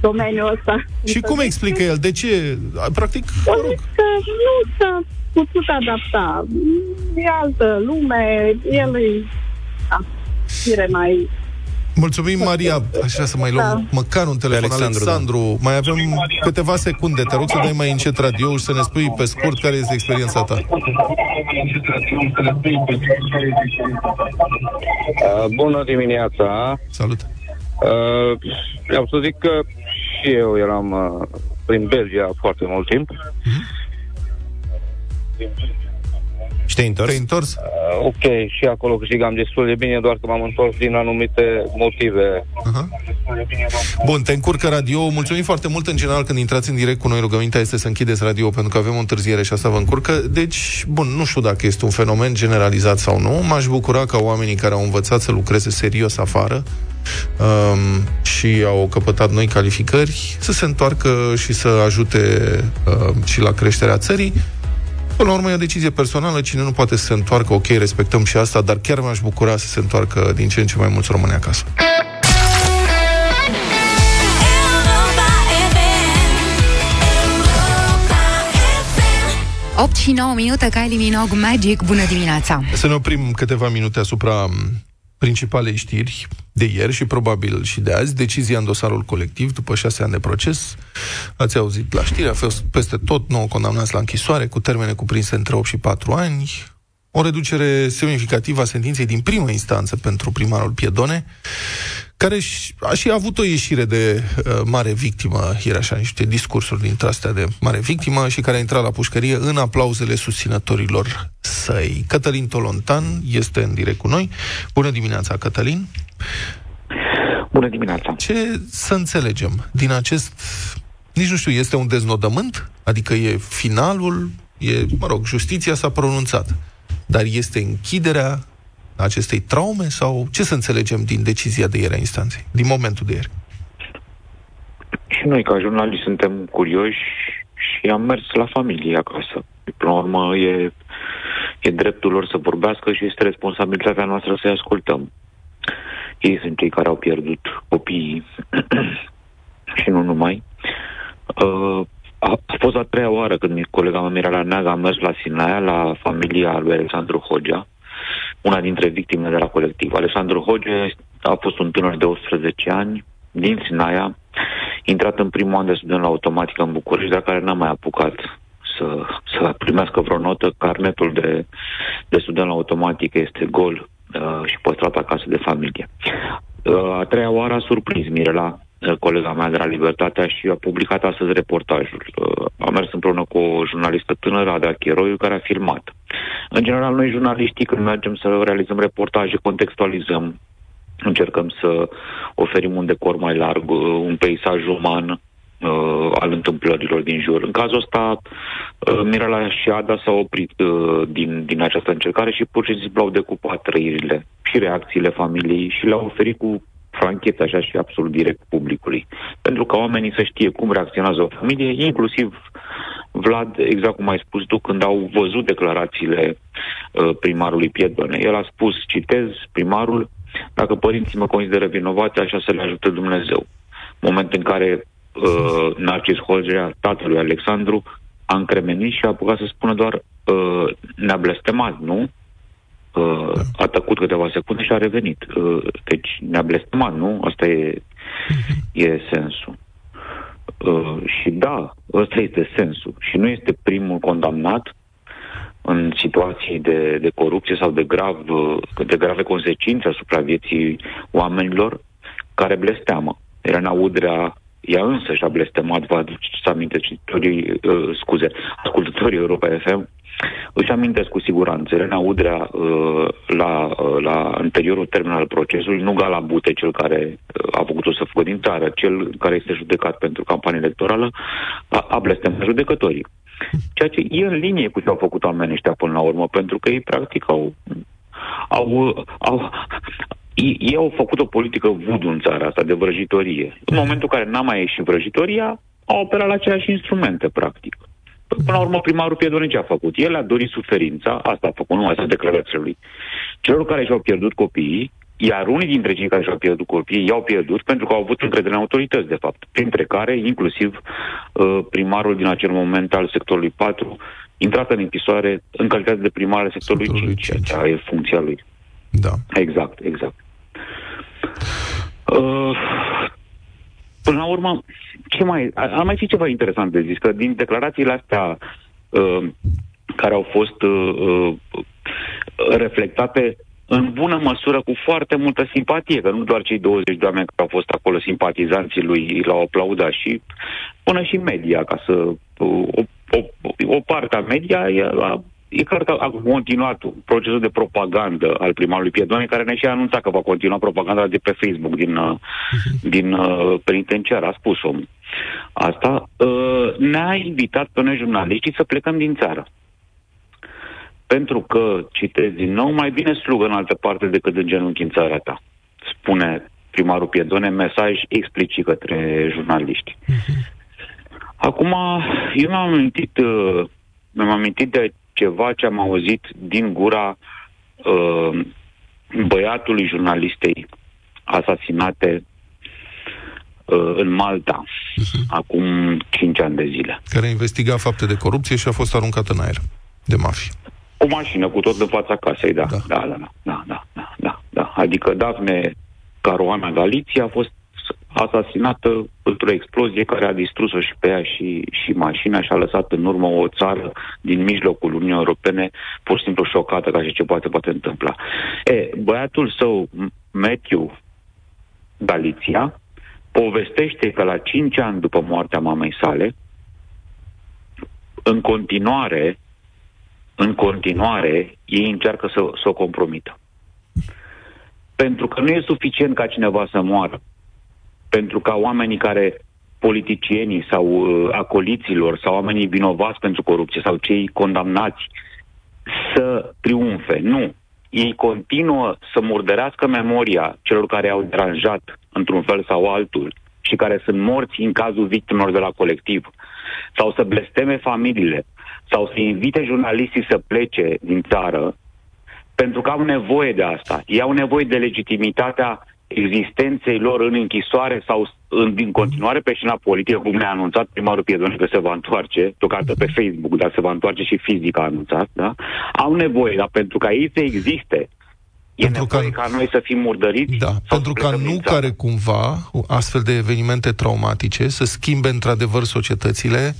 domeniul ăsta. Și cum explică el? De ce? Practic, mă Eu rog, zic că nu s-a putut adapta. E altă lume, el e da, fire mai... Mulțumim, Maria. Aș vrea să mai luăm Da. măcar un telefon. Alexandru, Alexandru, mai avem câteva secunde. Te rog să dai mai încet radio și să ne spui pe scurt care este experiența ta. Uh, bună dimineața! Salut! Uh, vreau să zic că și eu eram uh, prin Belgia foarte mult timp. Și te-ai întors? Te-ai întors? Uh, ok, și acolo câștigam destul de bine, doar că m-am întors din anumite motive. Aha. Bun, te încurcă radio. Mulțumim foarte mult în general când intrați în direct cu noi. Rugămintea este să închideți radio pentru că avem o întârziere și asta vă încurcă. Deci, bun, nu știu dacă este un fenomen generalizat sau nu. M-aș bucura ca oamenii care au învățat să lucreze serios afară um, și au căpătat noi calificări să se întoarcă și să ajute uh, și la creșterea țării. Până la urmă e o decizie personală, cine nu poate să se întoarcă, ok, respectăm și asta, dar chiar m-aș bucura să se întoarcă din ce în ce mai mulți români acasă. Europa FM. Europa FM. 8 și 9 minute, Kylie Minogue, Magic, bună dimineața! Să ne oprim câteva minute asupra m, principalei știri de ieri și probabil și de azi, decizia în dosarul colectiv după șase ani de proces. Ați auzit la știri, a fost peste tot nou condamnați la închisoare cu termene cuprinse între 8 și 4 ani, o reducere semnificativă a sentinței din primă instanță pentru primarul Piedone, care și- a și avut o ieșire de uh, mare victimă, ieri așa, niște discursuri dintre astea de mare victimă și care a intrat la pușcărie în aplauzele susținătorilor săi. Cătălin Tolontan este în direct cu noi. Bună dimineața, Cătălin! Bună dimineața! Ce să înțelegem din acest... Nici nu știu, este un deznodământ? Adică e finalul, e, mă rog, justiția s-a pronunțat. Dar este închiderea acestei traume sau ce să înțelegem din decizia de ieri a instanței, din momentul de ieri? Și noi, ca jurnaliști, suntem curioși și am mers la familie acasă. Până la urmă, e, e dreptul lor să vorbească și este responsabilitatea noastră să-i ascultăm. Ei sunt cei care au pierdut copiii și nu numai. Uh, a, a fost a treia oară când colega mea Mirela Neaga a mers la Sinaia, la familia lui Alexandru Hogea, una dintre victimele de la colectiv. Alexandru Hoge a fost un tânăr de 18 ani din Sinaia, intrat în primul an de student la automatică în București, dar care n-a mai apucat să, să primească vreo notă. Carnetul de, de student la automatică este gol uh, și păstrat acasă de familie. Uh, a treia oară a surprins Mirela, uh, colega mea de la Libertatea, și a publicat astăzi reportajul. Uh, a mers împreună cu o jurnalistă tânără, Adea Cheroiu, care a filmat. În general, noi jurnaliștii, când mergem să realizăm reportaje, contextualizăm încercăm să oferim un decor mai larg, uh, un peisaj uman uh, al întâmplărilor din jur. În cazul ăsta, uh, Mirela și Ada s-au oprit uh, din, din această încercare și pur și simplu au decupat trăirile și reacțiile familiei și le-au oferit cu franchetă așa și absolut direct publicului. Pentru ca oamenii să știe cum reacționează o familie, inclusiv Vlad, exact cum ai spus tu, când au văzut declarațiile uh, primarului Piedone. El a spus, citez, primarul, dacă părinții mă consideră vinovat, așa să le ajute Dumnezeu. Moment în care uh, Narcis Holgea, tatălui Alexandru, a încremenit și a apucat să spună doar uh, ne-a blestemat, nu? Uh, a tăcut câteva secunde și a revenit. Uh, deci ne-a blestemat, nu? Asta e, e sensul. Uh, și da, ăsta este sensul. Și nu este primul condamnat în situații de, de corupție sau de, grav, de grave consecințe asupra vieții oamenilor care blesteamă. Elena Udrea, ea însă și-a blestemat, vă aduceți aminte, cititorii, uh, scuze, ascultătorii Europa FM, își amintesc cu siguranță. Elena Udrea, uh, la, uh, la anteriorul termen al procesului, nu Gala Bute, cel care uh, a făcut-o să fugă din țară, cel care este judecat pentru campanie electorală, a, a blestemat judecătorii. Ceea ce e în linie cu ce au făcut oamenii ăștia până la urmă, pentru că ei practic au, au, au, ei, ei au făcut o politică voodoo în țara asta de vrăjitorie. În momentul în care n-a mai ieșit vrăjitoria, au operat la aceleași instrumente, practic. Până la urmă, primarul Piedone ce a făcut? El a dorit suferința, asta a făcut, nu asta declarația lui, celor care și-au pierdut copiii, iar unii dintre cei care și-au pierdut copiii i-au pierdut pentru că au avut încredere în autorități, de fapt, printre care inclusiv uh, primarul din acel moment al sectorului 4, intrat în închisoare în calitate de primar al sectorului, sectorului 5, 5. Aceea e funcția lui. Da. Exact, exact. Uh, până la urmă, ce mai, ar mai fi ceva interesant de zis, că din declarațiile astea uh, care au fost uh, uh, reflectate în bună măsură cu foarte multă simpatie, că nu doar cei 20 de oameni care au fost acolo simpatizanții lui l-au aplaudat și până și media, ca să o, o, o parte a media a E clar că a continuat procesul de propagandă al primarului Piedone, care ne și a anunțat că va continua propaganda de pe Facebook din, uh, din uh, penitenciar, a spus omul. Asta uh, ne-a invitat pe noi jurnaliștii să plecăm din țară. Pentru că, citez din nou, mai bine slugă în altă parte decât în genunchi în țara ta. Spune primarul Piedone, mesaj explicit către jurnaliști. Acum, eu m-am amintit, uh, mi-am amintit de ceva ce am auzit din gura uh, băiatului jurnalistei asasinate uh, în Malta uh-huh. acum 5 ani de zile. Care investiga fapte de corupție și a fost aruncat în aer de mafie. O mașină cu tot în fața casei, da. Da, da, da, da, da, da. da. Adică Dafne Caruana Galiția a fost asasinată într-o explozie care a distrus-o și pe ea și, și mașina și a lăsat în urmă o țară din mijlocul Uniunii Europene pur și simplu șocată ca și ce poate poate întâmpla. E, băiatul său, Matthew Galiția, povestește că la 5 ani după moartea mamei sale, în continuare, în continuare, ei încearcă să, să o compromită. Pentru că nu e suficient ca cineva să moară pentru ca oamenii care politicienii sau uh, acoliților sau oamenii vinovați pentru corupție sau cei condamnați să triumfe. Nu. Ei continuă să murdărească memoria celor care au deranjat într-un fel sau altul și care sunt morți în cazul victimelor de la colectiv, sau să blesteme familiile, sau să invite jurnalistii să plece din țară, pentru că au nevoie de asta. Ei au nevoie de legitimitatea existenței lor în închisoare sau în, din continuare pe scena politică, cum ne-a anunțat primarul Piedone că se va întoarce, tocată pe Facebook, dar se va întoarce și fizic a anunțat, da? au nevoie, dar pentru ca ei să existe, e Pentru nevoie ca noi să fim murdăriți? Da, pentru ca nu care cumva astfel de evenimente traumatice să schimbe într-adevăr societățile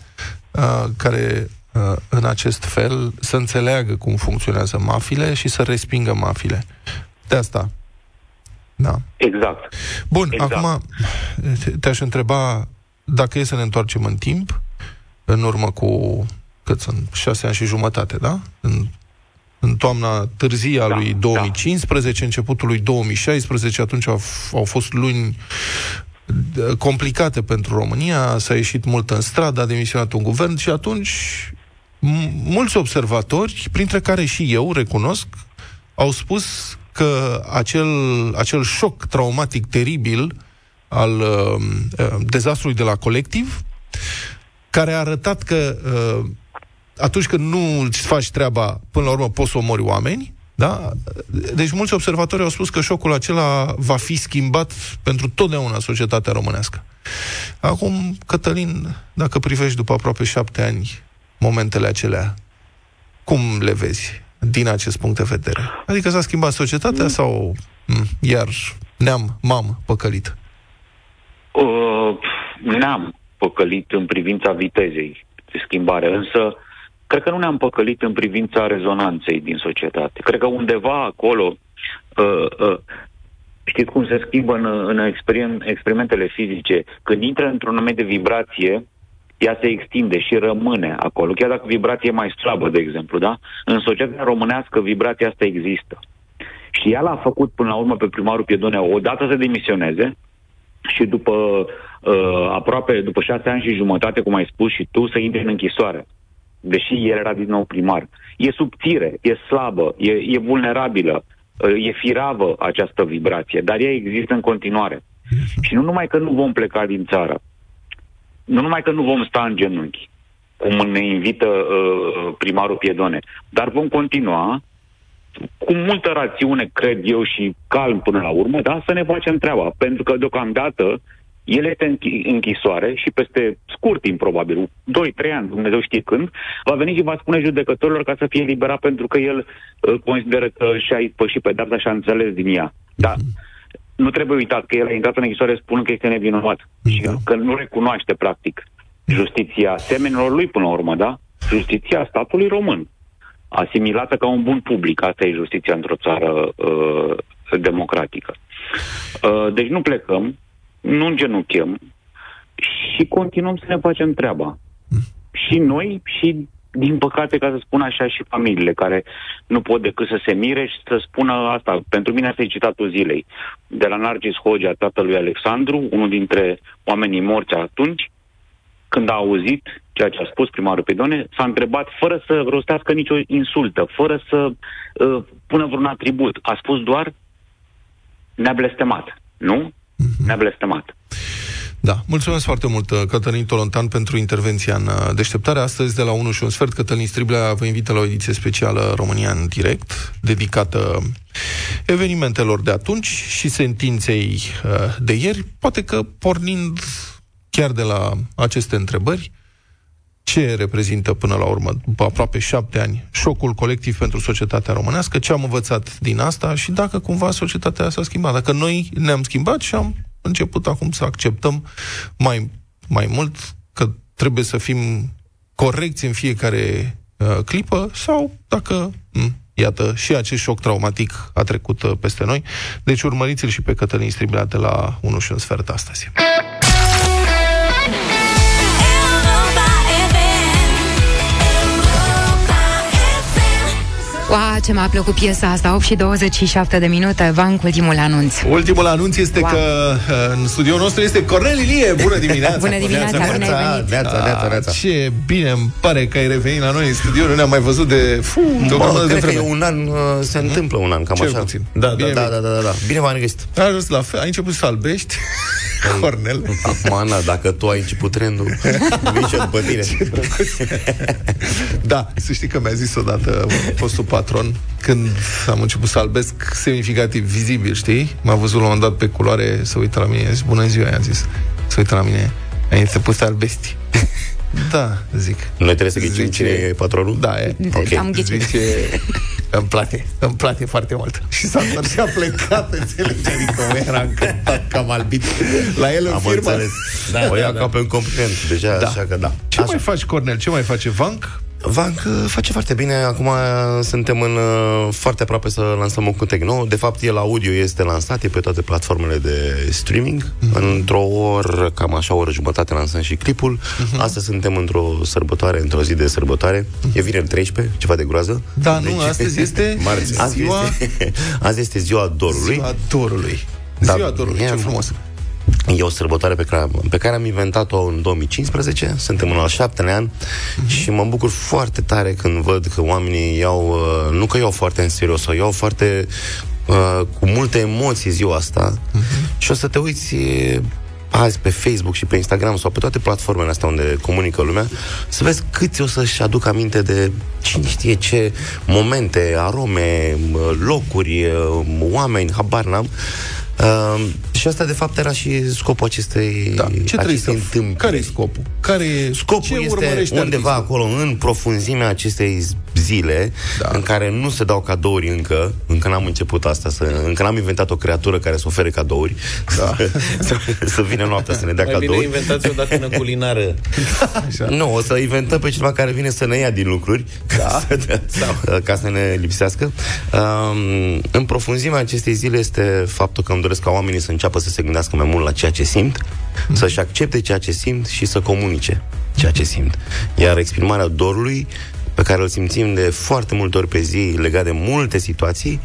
uh, care uh, în acest fel să înțeleagă cum funcționează mafile și să respingă mafile. De asta. Da. Exact. Bun, Exact. acum te- te-aș întreba dacă e să ne întoarcem în timp, în urmă cu, cât sunt, șase ani și jumătate, da? În, în toamna târzie a lui 2015, începutul lui 2016, atunci au, f- au fost luni d- complicate pentru România, s-a ieșit mult în stradă, a demisionat un guvern și atunci m- mulți observatori, printre care și eu, recunosc, au spus că acel, acel șoc traumatic teribil al uh, uh, dezastrului de la colectiv, care a arătat că uh, atunci când nu îți faci treaba, până la urmă poți să omori oameni, da? Deci mulți observatori au spus că șocul acela va fi schimbat pentru totdeauna societatea românească. Acum, Cătălin, dacă privești după aproape șapte ani momentele acelea, cum le vezi din acest punct de vedere? Adică s-a schimbat societatea sau m, iar neam, mam, păcălit? Uh, ne-am păcălit în privința vitezei de schimbare, însă cred că nu ne-am păcălit în privința rezonanței din societate. Cred că undeva acolo, uh, uh, știți cum se schimbă în, în experim, experimentele fizice, când intră într-un moment de vibrație, ea se extinde și rămâne acolo, chiar dacă vibrația e mai slabă, de exemplu, da? În societatea românească vibrația asta există. Și ea l-a făcut până la urmă pe primarul Piedonea odată să demisioneze, și după uh, aproape, după șase ani și jumătate, cum ai spus și tu, să intre în închisoare. Deși el era din nou primar. E subțire, e slabă, e, e vulnerabilă, uh, e firavă această vibrație, dar ea există în continuare. Și nu numai că nu vom pleca din țară, nu numai că nu vom sta în genunchi, cum ne invită uh, primarul Piedone, dar vom continua cu multă rațiune, cred eu, și calm până la urmă, da, să ne facem treaba. Pentru că, deocamdată, el este în închi- închisoare și peste scurt timp, probabil, 2-3 ani, Dumnezeu știe când, va veni și va spune judecătorilor ca să fie eliberat pentru că el uh, consideră că și-a ispășit pedapsa și a înțeles din ea. Da. Nu trebuie uitat că el a intrat în închisoare spunând că este nevinovat și că nu recunoaște, practic, justiția semenilor lui până la urmă, da? Justiția statului român asimilată ca un bun public. Asta e justiția într-o țară uh, democratică. Uh, deci nu plecăm, nu îngenunchem și continuăm să ne facem treaba. Și noi și, din păcate, ca să spun așa, și familiile care nu pot decât să se mire și să spună asta. Pentru mine asta e citatul zilei. De la Narcis Hogea, tatălui Alexandru, unul dintre oamenii morți atunci, când a auzit ceea ce a spus primarul Pedone, s-a întrebat fără să rostească nicio insultă, fără să uh, pună vreun atribut. A spus doar ne-a blestemat, nu? Ne-a blestemat. Da, mulțumesc foarte mult, uh, Cătălin Tolontan, pentru intervenția în uh, deșteptare. Astăzi, de la 1 și un sfert, Cătălin Striblea vă invită la o ediție specială România în direct, dedicată evenimentelor de atunci și sentinței uh, de ieri, poate că pornind chiar de la aceste întrebări, ce reprezintă până la urmă, după aproape șapte ani, șocul colectiv pentru societatea românească, ce am învățat din asta și dacă cumva societatea s-a schimbat. Dacă noi ne-am schimbat și am început acum să acceptăm mai, mai mult că trebuie să fim corecți în fiecare uh, clipă sau dacă, m, iată, și acest șoc traumatic a trecut uh, peste noi. Deci urmăriți-l și pe Cătălin Striblea de la 1 și un sfert astăzi. Ua, ce m-a plăcut piesa asta, 8 și 27 de minute, Van cu ultimul anunț. Ultimul anunț este Wow. că uh, în studioul nostru este Cornel Ilie. Bună dimineața! Bună dimineața, bine ai venit. Neața, neața, neața. Ce bine îmi pare că ai revenit la noi în studio. Nu ne-am mai văzut de, fu, de o Mă, grămadă de cred că vreme. e un an, uh, se întâmplă un an, cam Cel așa. puțin. Da, da, Bine, da, bine. da, da, da, da. Bine v-am găsit. Ai ajuns la fel, ai început să albești. Cornel. Acum, Ana, dacă tu ai început trendul, vin și eu după tine. Da, să știi că mi-a zis odată fostul patron, când am început să albesc semnificativ, vizibil, știi? M-a văzut la un moment dat pe culoare, să uită la mine, a zis, bună ziua, i-am zis, să uită la mine, ai început să albesti. Da, zic. Noi trebuie să ghicim cine e patronul? Da, e. Ok. Am ghicit. Zice, îmi place, îmi place foarte mult. Și s-a întors și a plecat, înțelegi? Adică mă era încântat că am albit la el în Am firmă. înțeles. Da, o ia ca pe un compliment. Deja, Da. așa că da. Ce mai faci, Cornel? Ce mai face Vanc? Vanc uh, face foarte bine. Acum uh, suntem în uh, foarte aproape să lansăm un cântec nou. De fapt, el audio este lansat, e pe toate platformele de streaming. Mhm. Într-o oră, cam așa, o oră jumătate, lansăm și clipul. Mhm. Astăzi suntem într-o sărbătoare, într-o zi de sărbătoare. E vineri 13, ceva de groază. Da, nu, astăzi este Marți. Azi ziua- este, azi este ziua dorului. Ziua dorului. Da, Ziua dorului, e- ce frumos. E o sărbătoare pe care, pe care am inventat-o în 2015, suntem în al șaptelea an și mă bucur foarte tare când văd că oamenii iau, uh, nu că iau foarte în serios, o iau foarte uh, cu multe emoții ziua asta. Și o să te uiți e, azi pe Facebook și pe Instagram sau pe toate platformele astea unde comunică lumea, să vezi câți o să-și aduc aminte de cine știe ce momente, arome, locuri, uh, oameni, habar n-am. Uh, și asta, de fapt, era și scopul acestei, Da. Ce trebuie acestei să... întâmplări. Care e scopul? Care e... Scopul ce este urmărește undeva artistul? acolo, în profunzimea acestei zile, da. în care nu se dau cadouri încă, încă n-am început asta, să, încă n-am inventat o creatură care să ofere cadouri, da. să, să vină noaptea să ne dea Mai bine cadouri. inventați o datină culinară. Nu, o să inventăm pe cineva care vine să ne ia din lucruri da. ca, să, da. ca să ne lipsească. Um, în profunzimea acestei zile este faptul că îmi doresc ca oamenii să înceapă să se gândească mai mult la ceea ce simt, mm. să-și accepte ceea ce simt și să comunice ceea ce simt. Iar exprimarea dorului, pe care îl simțim de foarte multe ori pe zi, legat de multe situații,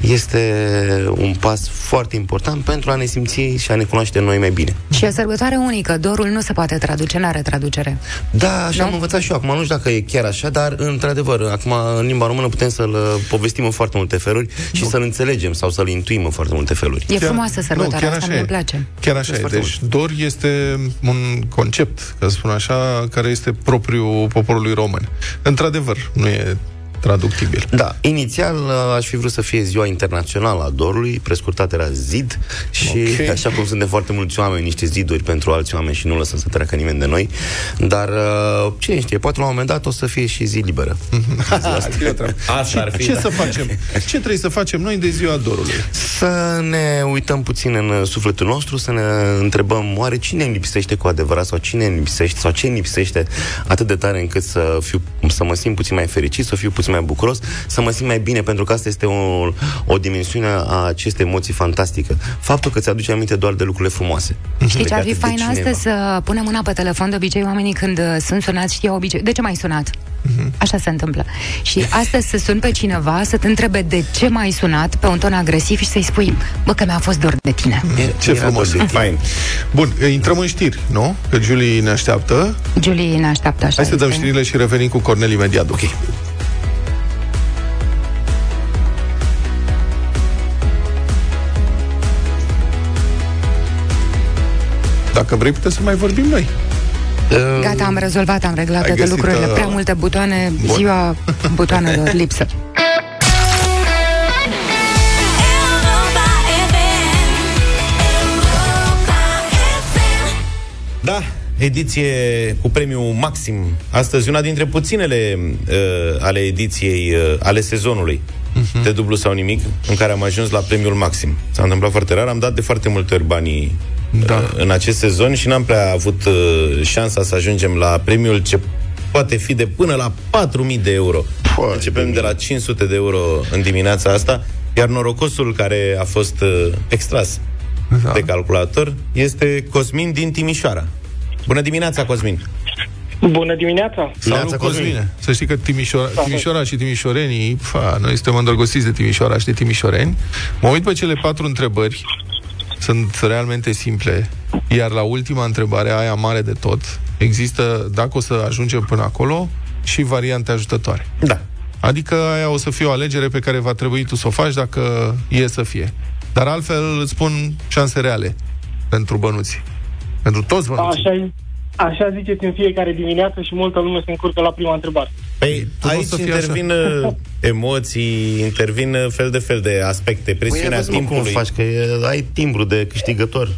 este un pas foarte important pentru a ne simți și a ne cunoaște noi mai bine. Și e o sărbătoare unică. Dorul nu se poate traduce, n-are traducere. Da, așa am învățat și eu. Acum nu știu dacă e chiar așa, dar într-adevăr, acum în limba română putem să-l uh, povestim în foarte multe feluri și să-l înțelegem sau să-l intuim în foarte multe feluri. E frumoasă sărbătoarea chiar asta, așa mi-e e. place. Chiar așa Este e. foarte Deci dor este un concept, ca să spun așa, care este propriu poporului român. Într-adevăr, nu e traductibil. Da, inițial uh, aș fi vrut să fie ziua internațională a dorului, prescurtat era zid și Ok. așa cum sunt de foarte mulți oameni, niște ziduri pentru alți oameni și nu lăsăm să treacă nimeni de noi, dar uh, cine știe, poate la un moment dat o să fie și zi liberă. Asta ar fi, Ce da. să facem? Ce trebuie să facem noi de ziua dorului? Să ne uităm puțin în uh, sufletul nostru, să ne întrebăm oare cine îmi lipsește cu adevărat sau cine îmi lipsește sau ce îmi lipsește atât de tare încât să, fiu, să mă simt puțin mai fericit, să fiu puțin mai bucuros, să mă simt mai bine, pentru că asta este o, o dimensiune a acestei emoții fantastică. Faptul că ți-aduce aminte doar de lucrurile frumoase. Știi ce ar fi legate de fain cineva. astăzi să punem mâna pe telefon de obicei oamenii când uh, sunt sunați știu obicei. De ce m-ai sunat? Mhm. Așa se întâmplă. Și astăzi să sun pe cineva să te întrebe de ce m-ai sunat pe un ton agresiv și să-i spui, bă, că mi-a fost dor de tine. Ce frumos. Fain. Bun, intrăm în știri, nu? Că Julie ne așteaptă. Julie ne așteaptă așa. Hai să dăm este. știrile și revenim cu Cornel imediat. Ok. Dacă vrei, putem să mai vorbim noi. Gata, am rezolvat, am reglat Ai toate găsit, lucrurile. uh, Prea multe butoane, Bun. ziua butoanelor lipsă. Da, ediție cu premiu maxim. Astăzi una dintre puținele uh, ale ediției, uh, ale sezonului Mhm. de dublu sau nimic, în care am ajuns la premiul maxim. S-a întâmplat foarte rar, am dat de foarte multe ori banii Da. uh, în acest sezon și n-am prea avut uh, șansa să ajungem la premiul ce poate fi de până la 4.000 de euro. Începem de la 500 de euro în dimineața asta, iar norocosul care a fost uh, extras Da. de calculator este Cosmin din Timișoara. Bună dimineața, Cosmin! Bună dimineața! Salut, Cosmine. Să știi că Timișoara, Timișoara și timișorenii, fa, noi suntem îndrăgostiți de Timișoara și de timișoreni. Mă uit pe cele patru întrebări, sunt realmente simple, iar la ultima întrebare, aia mare de tot, există, dacă o să ajungem până acolo, și variante ajutătoare. Da. Adică aia o să fie o alegere pe care va trebui tu să o faci dacă e să fie. Dar altfel îți spun șanse reale. pentru bănuți. Pentru toți bănuții. Așa, așa ziceți în fiecare dimineață și multă lume se încurcă la prima întrebare. Păi, nu o aici să fie intervin uh, emoții, intervin uh, fel de fel de aspecte, presiunea Păi, vezi, mă, cum timpului. faci, că e, ai timbru de câștigător.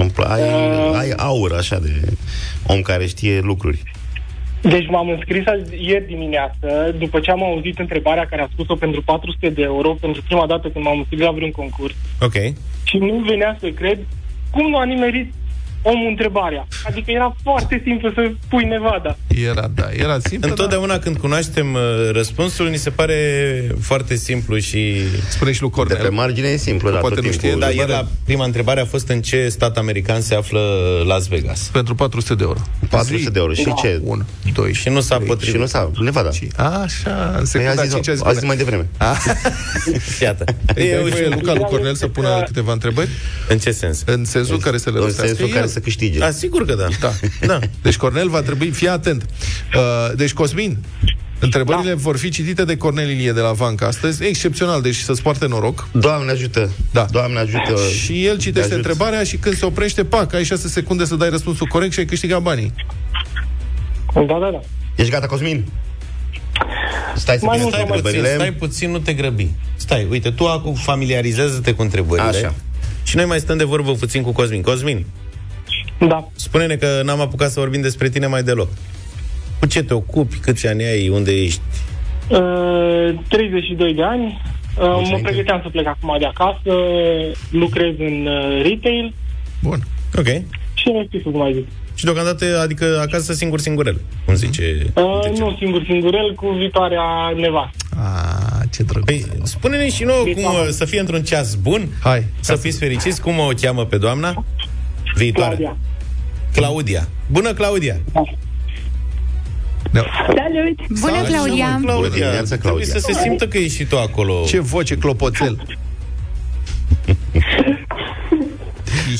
Îmi pla- ai, Uh. ai aur așa de om care știe lucruri. Deci m-am înscris azi, ieri dimineață, după ce am auzit întrebarea care a spus-o pentru 400 de euro, pentru prima dată când m-am înscris la vreun concurs. Ok. Și nu venea să cred cum nu a nimerit omul întrebarea. Adică era foarte simplu să pui Nevada. Era, da, era simplu. Întotdeauna când cunoaștem uh, răspunsul, ni se pare foarte simplu și... Spune și lui Cornel. De pe margine e simplu, da, poate tot nu timpul. știe, Da, dar ieri la prima întrebare a fost în ce stat american se află Las Vegas. Pentru 400 de euro. 400 de euro. Și ce? 1, 2 Și nu s-a potrivit. Și nu s-a... Nevada. Așa, în Păi a secunda zis, 5 a zis a zis mai devreme. Iată. Îi dai Eu voie și- Luca lui Cornel să pună câteva întrebări? În ce sens? În sensul care să le În răstească sensul care el. Să câștige. Da, sigur că da. Da. da. Deci Cornel va trebui, fii atent. Uh, deci Cosmin, întrebările da. vor fi citite de Cornel Ilie de la Vanca astăzi, excepțional, deci să-ți poarte noroc. Doamne ajută. Da. Doamne ajută. Și el citește Te ajut. întrebarea și când se oprește, pac, ai 6 secunde să dai răspunsul corect și ai câștigat banii. Da, da, da. Ești gata, Cosmin? Stai să Mai vină mult Stai sau mai puțin, întrebările. stai puțin, nu te grăbi. Stai, uite, tu acum familiarizează-te cu întrebările. Așa. Și noi mai stăm de vorbă puțin cu Cosmin. Cosmin, Da. spune-ne că n-am apucat să vorbim despre tine mai deloc. Cu ce te ocupi, câți ani ai, unde ești? Uh, 32 de ani. Uh, mă înainte. pregăteam să plec acum de acasă. Lucrez în uh, retail Bun. Ok. și nu știu cum mai zic. Și deocamdată, adică acasă singur singurel, cum zice. Uh, nu singur singurel, cu viitoarea nevastă. A, ce drăguț. Păi, spune-ne și nouă cum uh, să fie într-un ceas bun, Hai. să fiți fericiți, cum o cheamă pe doamna viitoare. Claudia. Claudia. Bună, Claudia! Da. Salut! Bună, Claudia! Bună dimineața, Trebuie Claudia. să se simtă că ești și tu acolo. Ce voce clopoțel.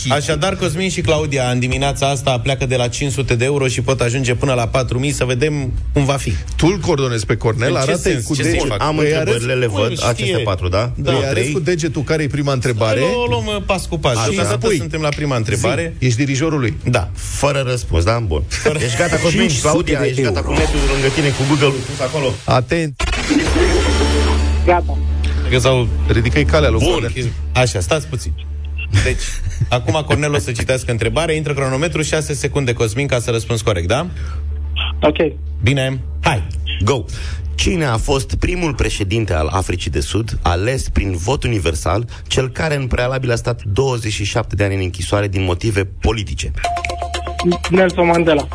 Așadar, Cosmin și Claudia, în dimineața asta pleacă de la 500 de euro și pot ajunge până la 4000 să vedem cum va fi. Tu îl coordonezi pe Cornel, În ce arată sens? cu Ce să degetul. fac? Am Îi întrebările, le Bă, văd. știe. Aceste patru, da? Da. Îi Două, arăți trei. cu degetul care e prima întrebare. O luăm uh, pas cu pas. Așa. Deocamdată Spui. suntem la prima întrebare. Zi, Ești dirijorul lui. Da. Fără răspuns, da? Bun. Ești gata, Cosmin? 500 Claudia, de ești gata euro. cu netul lângă tine, cu Google-ul pus acolo? Atent. Gata. Că s-au Ridicai calea lui Bun. Cornel. Așa, stați puțin. Deci, acum Cornel o să citească întrebarea, intră cronometru, 6 secunde, Cosmin, ca să răspunzi corect, da? Ok. Bine, hai! Go! Cine a fost primul președinte al Africii de Sud, ales prin vot universal, cel care în prealabil a stat 27 de ani în închisoare din motive politice? Nelson Mandela.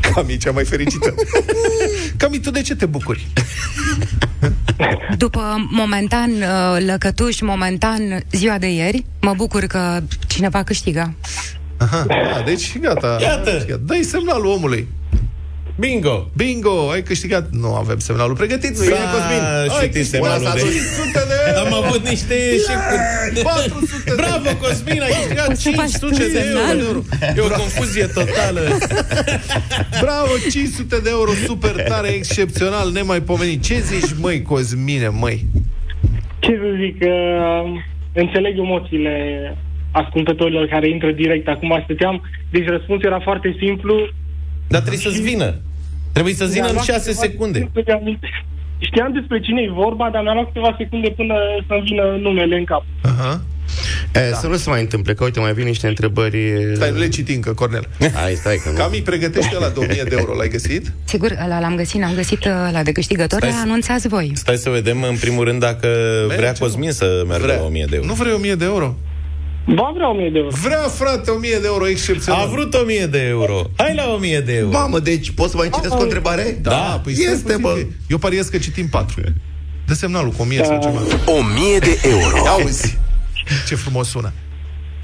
Cami, cea mai fericită. Cami, tu de ce te bucuri? După momentan uh, lăcătuș, momentan ziua de ieri, mă bucur că cineva câștigă. Aha, a, deci gata. Iată. Dă-i semnalul omului. Bingo! Bingo, ai câștigat. Nu avem semnalul pregătit. Bine, Cosmin. Ah, și Ai tu câștigat semnalul de- 500 de euro. Am avut niște eșecuri. 400 de Bravo, Cosmin, ai câștigat Poți să faci 500 tu de semnalul? euro. E o confuzie totală. Bravo, 500 de euro, super tare, excepțional, nemaipomenit. Ce zici, măi, Cosmine, măi? Ce să zic, uh, înțeleg emoțiile ascultătorilor care intră direct acum stăteam. Deci răspunsul era foarte simplu. Dar trebuie să-ți vină. Trebuie să-ți vină Mi-a în luat 6 câteva secunde. secunde să-mi amintesc. Știam despre cine e vorba, dar mi-a luat câteva secunde până să-mi vină numele în cap. Aha. E, Să nu se mai întâmple, că uite, mai vin niște întrebări... Stai, nu le citi încă, Cornel. Hai, stai, că nu. Cami, pregătește la de 1000 de euro, l-ai găsit? Sigur, ăla l-am găsit, n-am găsit uh, la de câștigător, Stai să- anunțați voi. Stai să vedem în primul rând dacă vrea Merge, Cosmin să meargă Vrea. la 1000 de euro. Nu vrei 1000 de euro? Ba, vreau 1000 de euro. Vrea, frate, 1000 de euro, excepțional. A vrut 1000 de euro. Hai la 1000 de euro. Mamă, deci poți să mai citesc o întrebare? Da, păi stai este, puțin bă. că- Eu pariez că citim 4. Dă semnalul cu 1000 sau ceva. 1000 de euro. Auzi, ce frumos sună.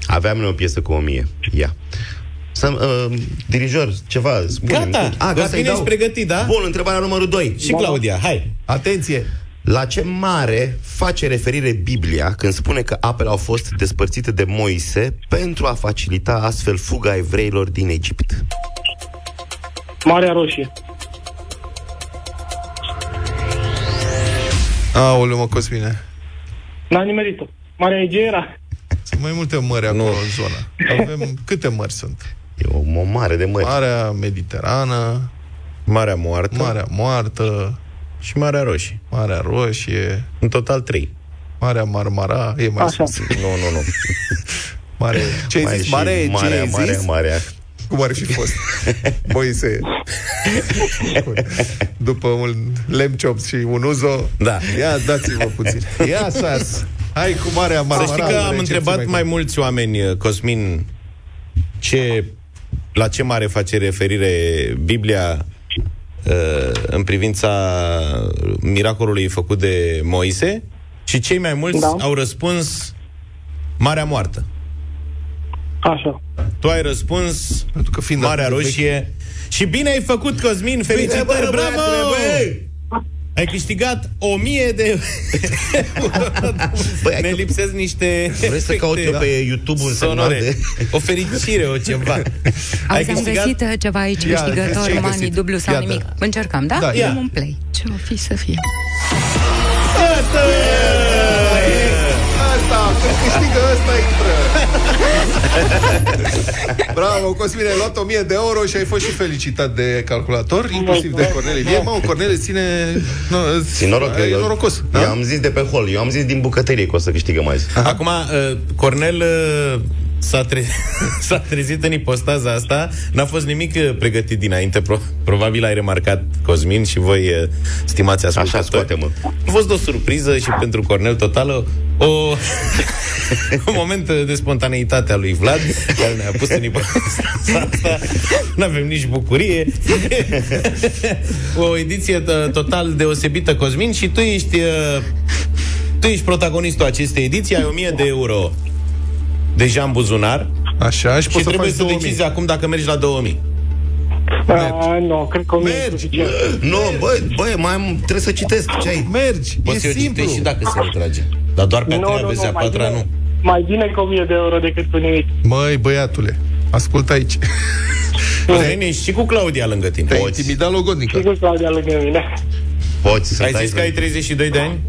Aveam noi o piesă cu o mie. Ia. Să, uh, dirijor, ceva, spune Gata. A, gata, Cosmin, îi dau. ești pregătit, da? Bun, întrebarea numărul 2. Și Claudia, hai. Atenție! La ce mare face referire Biblia când spune că apele au fost despărțite de Moise pentru a facilita astfel fuga evreilor din Egipt? Marea Roșie. Aoleu, mă, Cosmine. N-am nimerit-o. Marea Egee era. Sunt mai multe mări acolo în zonă. Avem câte mări sunt? E o, o mare de mări. Marea Mediterană, Marea Moartă Marea Moartă, și Marea Roșie. Marea Roșie, În total trei. Marea Marmara, e mai Așa. sus. Nu, nu, nu. Mare, ce ai Mai zis? și Mare, ce marea, ai marea, zis? marea. Cum ar fi fost? Moise. După un lemn chop și un uzo, Da. ia dați-vă puțin. Ia sas. Hai cu Marea Să Marmara. știi că am recepție întrebat mai mulți oameni, uh, Cosmin, ce, la ce mare face referire Biblia uh, în privința miracolului făcut de Moise și cei mai mulți Da. au răspuns Marea Moartă. Așa. Tu ai răspuns Pentru că fiind Marea atât de Roșie și bine ai făcut, Cosmin, felicitări, bă, bravo! băiatule, băi! Ai câștigat o mie de... Băi, ai ne că- lipsesc niște Vreți să caut eu efecte pe YouTube un semnal sonore. de... O fericire, o ceva. Auzi, am găsit uh, ceva aici, Ia, câștigător, ce-ai mani, găsit? dublu sau Ia, nimic. da. Încercăm, da? Da, Dăm ia. un play. Ce o fi să fie? Asta, când câștigă ăsta intră. Bravo, Cosmin, ai luat 1000 de euro și ai fost și felicitat de calculator, inclusiv de Cornelie. Mă, Cornelie ține... No, Țin noroc, e eu, norocos. Da? Eu Da? am zis de pe hol, eu am zis din bucătărie că o să câștigăm azi. Acum, uh, Cornel uh, s-a, tre- s-a trezit în ipostaza asta, n-a fost nimic uh, pregătit dinainte, pro- probabil ai remarcat, Cosmin, și voi, uh, stimați Așa, ascultători. scoate-mă. A fost o surpriză și pentru Cornel totală, o, un moment uh, de spontaneitate a lui Vlad, care ne-a pus în ipostaza asta. Nu avem nici bucurie. o ediție uh, total deosebită, Cosmin, și tu ești... Uh, tu ești protagonistul acestei ediții, ai 1000 de euro deja în buzunar Așa, și și poți să trebuie faci să 2000. decizi acum dacă mergi la 2000. Uh, nu, cred că o mie e suficient. Nu, băi, băi, mai am, trebuie să citesc ce ai. Mergi, Poți e să o simplu. citești și dacă se retrage. Dar doar pe a Nu, treia nu, vezi, nu, a mai patra bine, nu. mai bine cu 1000 de euro decât cu nimic. Măi, băiatule, ascultă aici. Cosmin, ești și cu Claudia lângă tine. Te-ai Poți. intimidat Și logodnică. cu Claudia lângă mine. Poți să Ai stai zis că ai 32 de ani?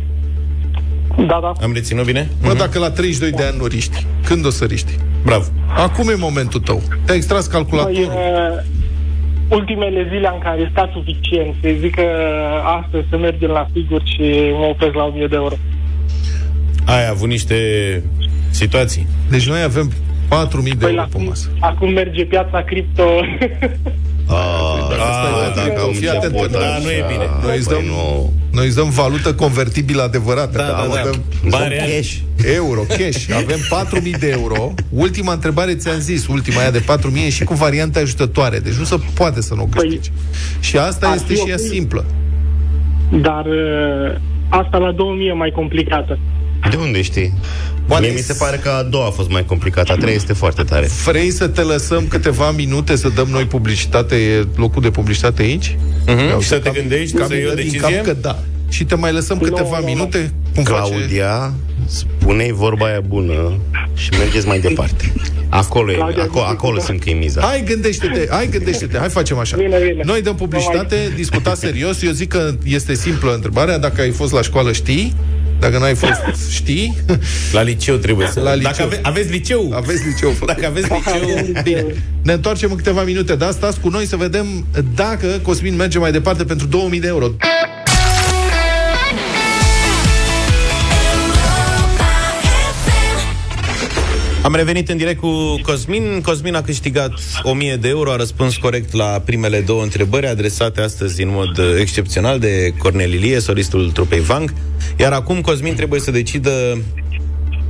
Da, da. Am reținut bine? Mă, dacă la 32 de ani nu riști, când o să riști? Bravo. Acum e momentul tău. Te-ai extras Păi, calculatorul. uh, ultimele zile în care sta suficient, să zic că astăzi să mergem la sigur și mă opresc la 1000 de euro. Ai avut niște situații. Deci noi avem 4000 de Păi euro la pe masă. acum merge piața cripto. Ah, stai, dacă dacă am fii atent, început da, așa, nu e bine. Noi îți păi dăm, nu. noi îți dăm valută convertibilă adevărată. Da, da, mă, da. dăm Bani reali. Cash. Euro, cash. Avem 4000 de euro. Ultima întrebare ți-am zis, ultima aia de 4000 e și cu variante ajutătoare. Deci nu se poate să nu o câștigi. și asta ar este fi și ea ok. simplă. Dar uh, asta la 2000 e mai complicată. De unde știi? Poate Mie mi se pare că a doua a fost mai complicată, a treia este foarte tare. Vrei să te lăsăm câteva minute să dăm noi publicitate, e locul de publicitate aici? Mhm. Ia Și uite, să te cam- gândești, cam să iei o din decizie? Cap că da. Și te mai lăsăm câteva nu, nu. minute? Cum face? Claudia, spune-i vorba aia bună și mergeți mai departe. Acolo, e, Claudia, acolo, zice acolo că- sunt că e miza. Hai, gândește-te, hai, gândește-te, hai facem așa. Bine, bine. Noi dăm publicitate, discuta serios. Eu zic că este simplă întrebarea. Dacă ai fost la școală, știi. Dacă n-ai fost, știi. La liceu trebuie să... La liceu. Dacă ave- aveți liceu, Aveți liceu făcut. dacă aveți liceu... Bine, ne întoarcem în câteva minute, dar stați cu noi să vedem dacă Cosmin merge mai departe pentru 2000 de euro. Am revenit în direct cu Cosmin. Cosmin a câștigat 1000 de euro, a răspuns corect la primele două întrebări adresate astăzi în mod uh, excepțional de Cornel Ilie, solistul trupei Vang. Iar acum Cosmin trebuie să decidă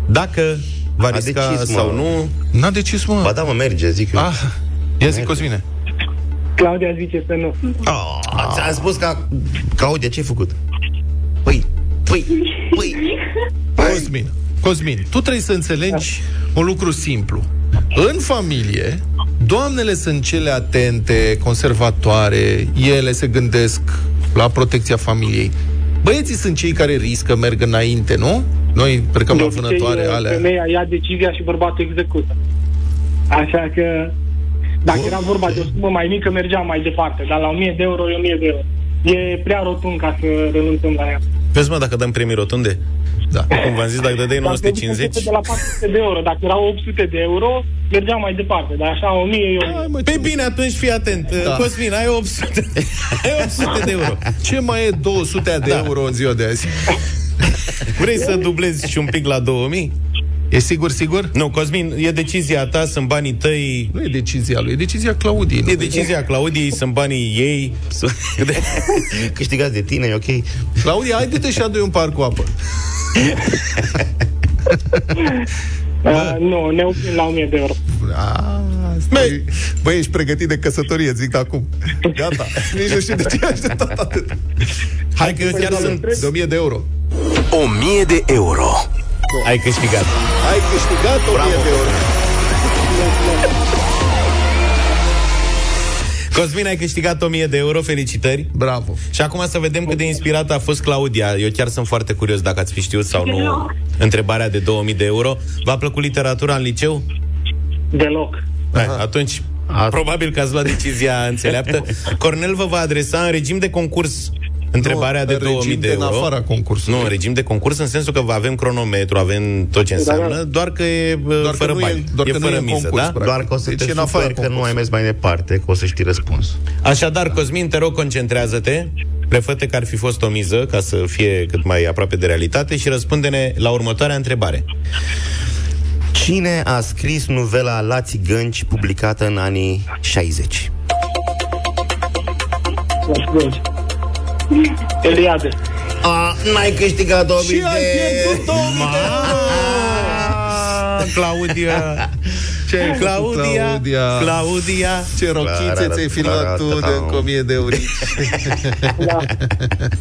dacă va A risca decis, mă. sau nu. N-a decis, mă. Ba da, mă, merge, zic eu. Ah, ia zi, Cosmine. Claudia zice să nu. Ah, ți-am spus că... Claudia, ce ai făcut? Păi, păi, păi... Cosmin, Cosmin, tu trebuie să înțelegi un lucru simplu. În familie, doamnele sunt cele atente, conservatoare, ele se gândesc la protecția familiei. Băieții sunt cei care riscă, merg înainte, nu? Noi plecăm De la obicei, vânătoare, alea. Femeia ia decizia și bărbatul execută. Așa că, dacă era vorba de o sumă mai mică, mergeam mai departe. Dar la 1000 de euro e 1000 de euro. E prea rotund ca să renunțăm la ea. Vezi, mă, dacă dăm premii rotunde? Da. Cum v-am zis, dacă dădeai Dacă 950... de la 400 de euro, dacă erau 800 de euro, mergeam mai departe, dar așa 1000 e 1000. Pe bine, atunci fii atent. Da. Da. Cosmin, ai 800, ai 800 de euro. Ce mai e 200 de Da. euro în ziua de azi? Vrei să dublezi și un pic la 2000? E sigur, sigur? Nu, Cosmin, e decizia ta, sunt banii tăi. Nu e decizia lui, e decizia Claudiei. nu? E decizia Claudiei, sunt banii ei. Câștigați de tine, e ok? Claudia, haide-te și adu un par cu apă. Uh, nu, ne oprim la 1000 de euro. Băi, băi, ești pregătit de căsătorie, zic acum. Gata. Nici nu știu de ce ai așteptat atât. Hai că eu chiar sunt... De 1000 de euro. 1000 de euro. Ai câștigat. Ai câștigat 1000 de euro. Cosmin, ai câștigat 1000 de euro, felicitări. Bravo. Și acum să vedem cât de inspirată a fost Claudia. Eu chiar sunt foarte curios dacă ați fi știut sau nu întrebarea de 2000 de euro. V-a plăcut literatura în liceu? Deloc. Hai, atunci, probabil că ați luat decizia înțeleaptă. Cornel vă va adresa în regim de concurs întrebarea Nu, de în 2000 regim de de euro. în afara concursului. Nu, în regim de concurs în sensul că avem cronometru, avem tot ce înseamnă, doar că e doar Doar că fără nu e- bani. doar e că nu fără e miză, concurs, da? practic. Doar că o să Deci te e în afara superi că nu ai concursului. mers mai departe, că o să știi răspuns. Așadar, Cosmin, te rog, concentrează-te. Prefăte că ar fi fost o miză, ca să fie cât mai aproape de realitate și răspunde-ne la următoarea întrebare. Cine a scris novela La Țigănci publicată în anii 60? Eliade. A, n-ai câștigat 2000 Și ai pierdut 2000 de Claudia! Ce ai Claudia, făcut, Claudia? Claudia. Ce rochițe ți-ai filmat tu de încă 1000 de euro. Da.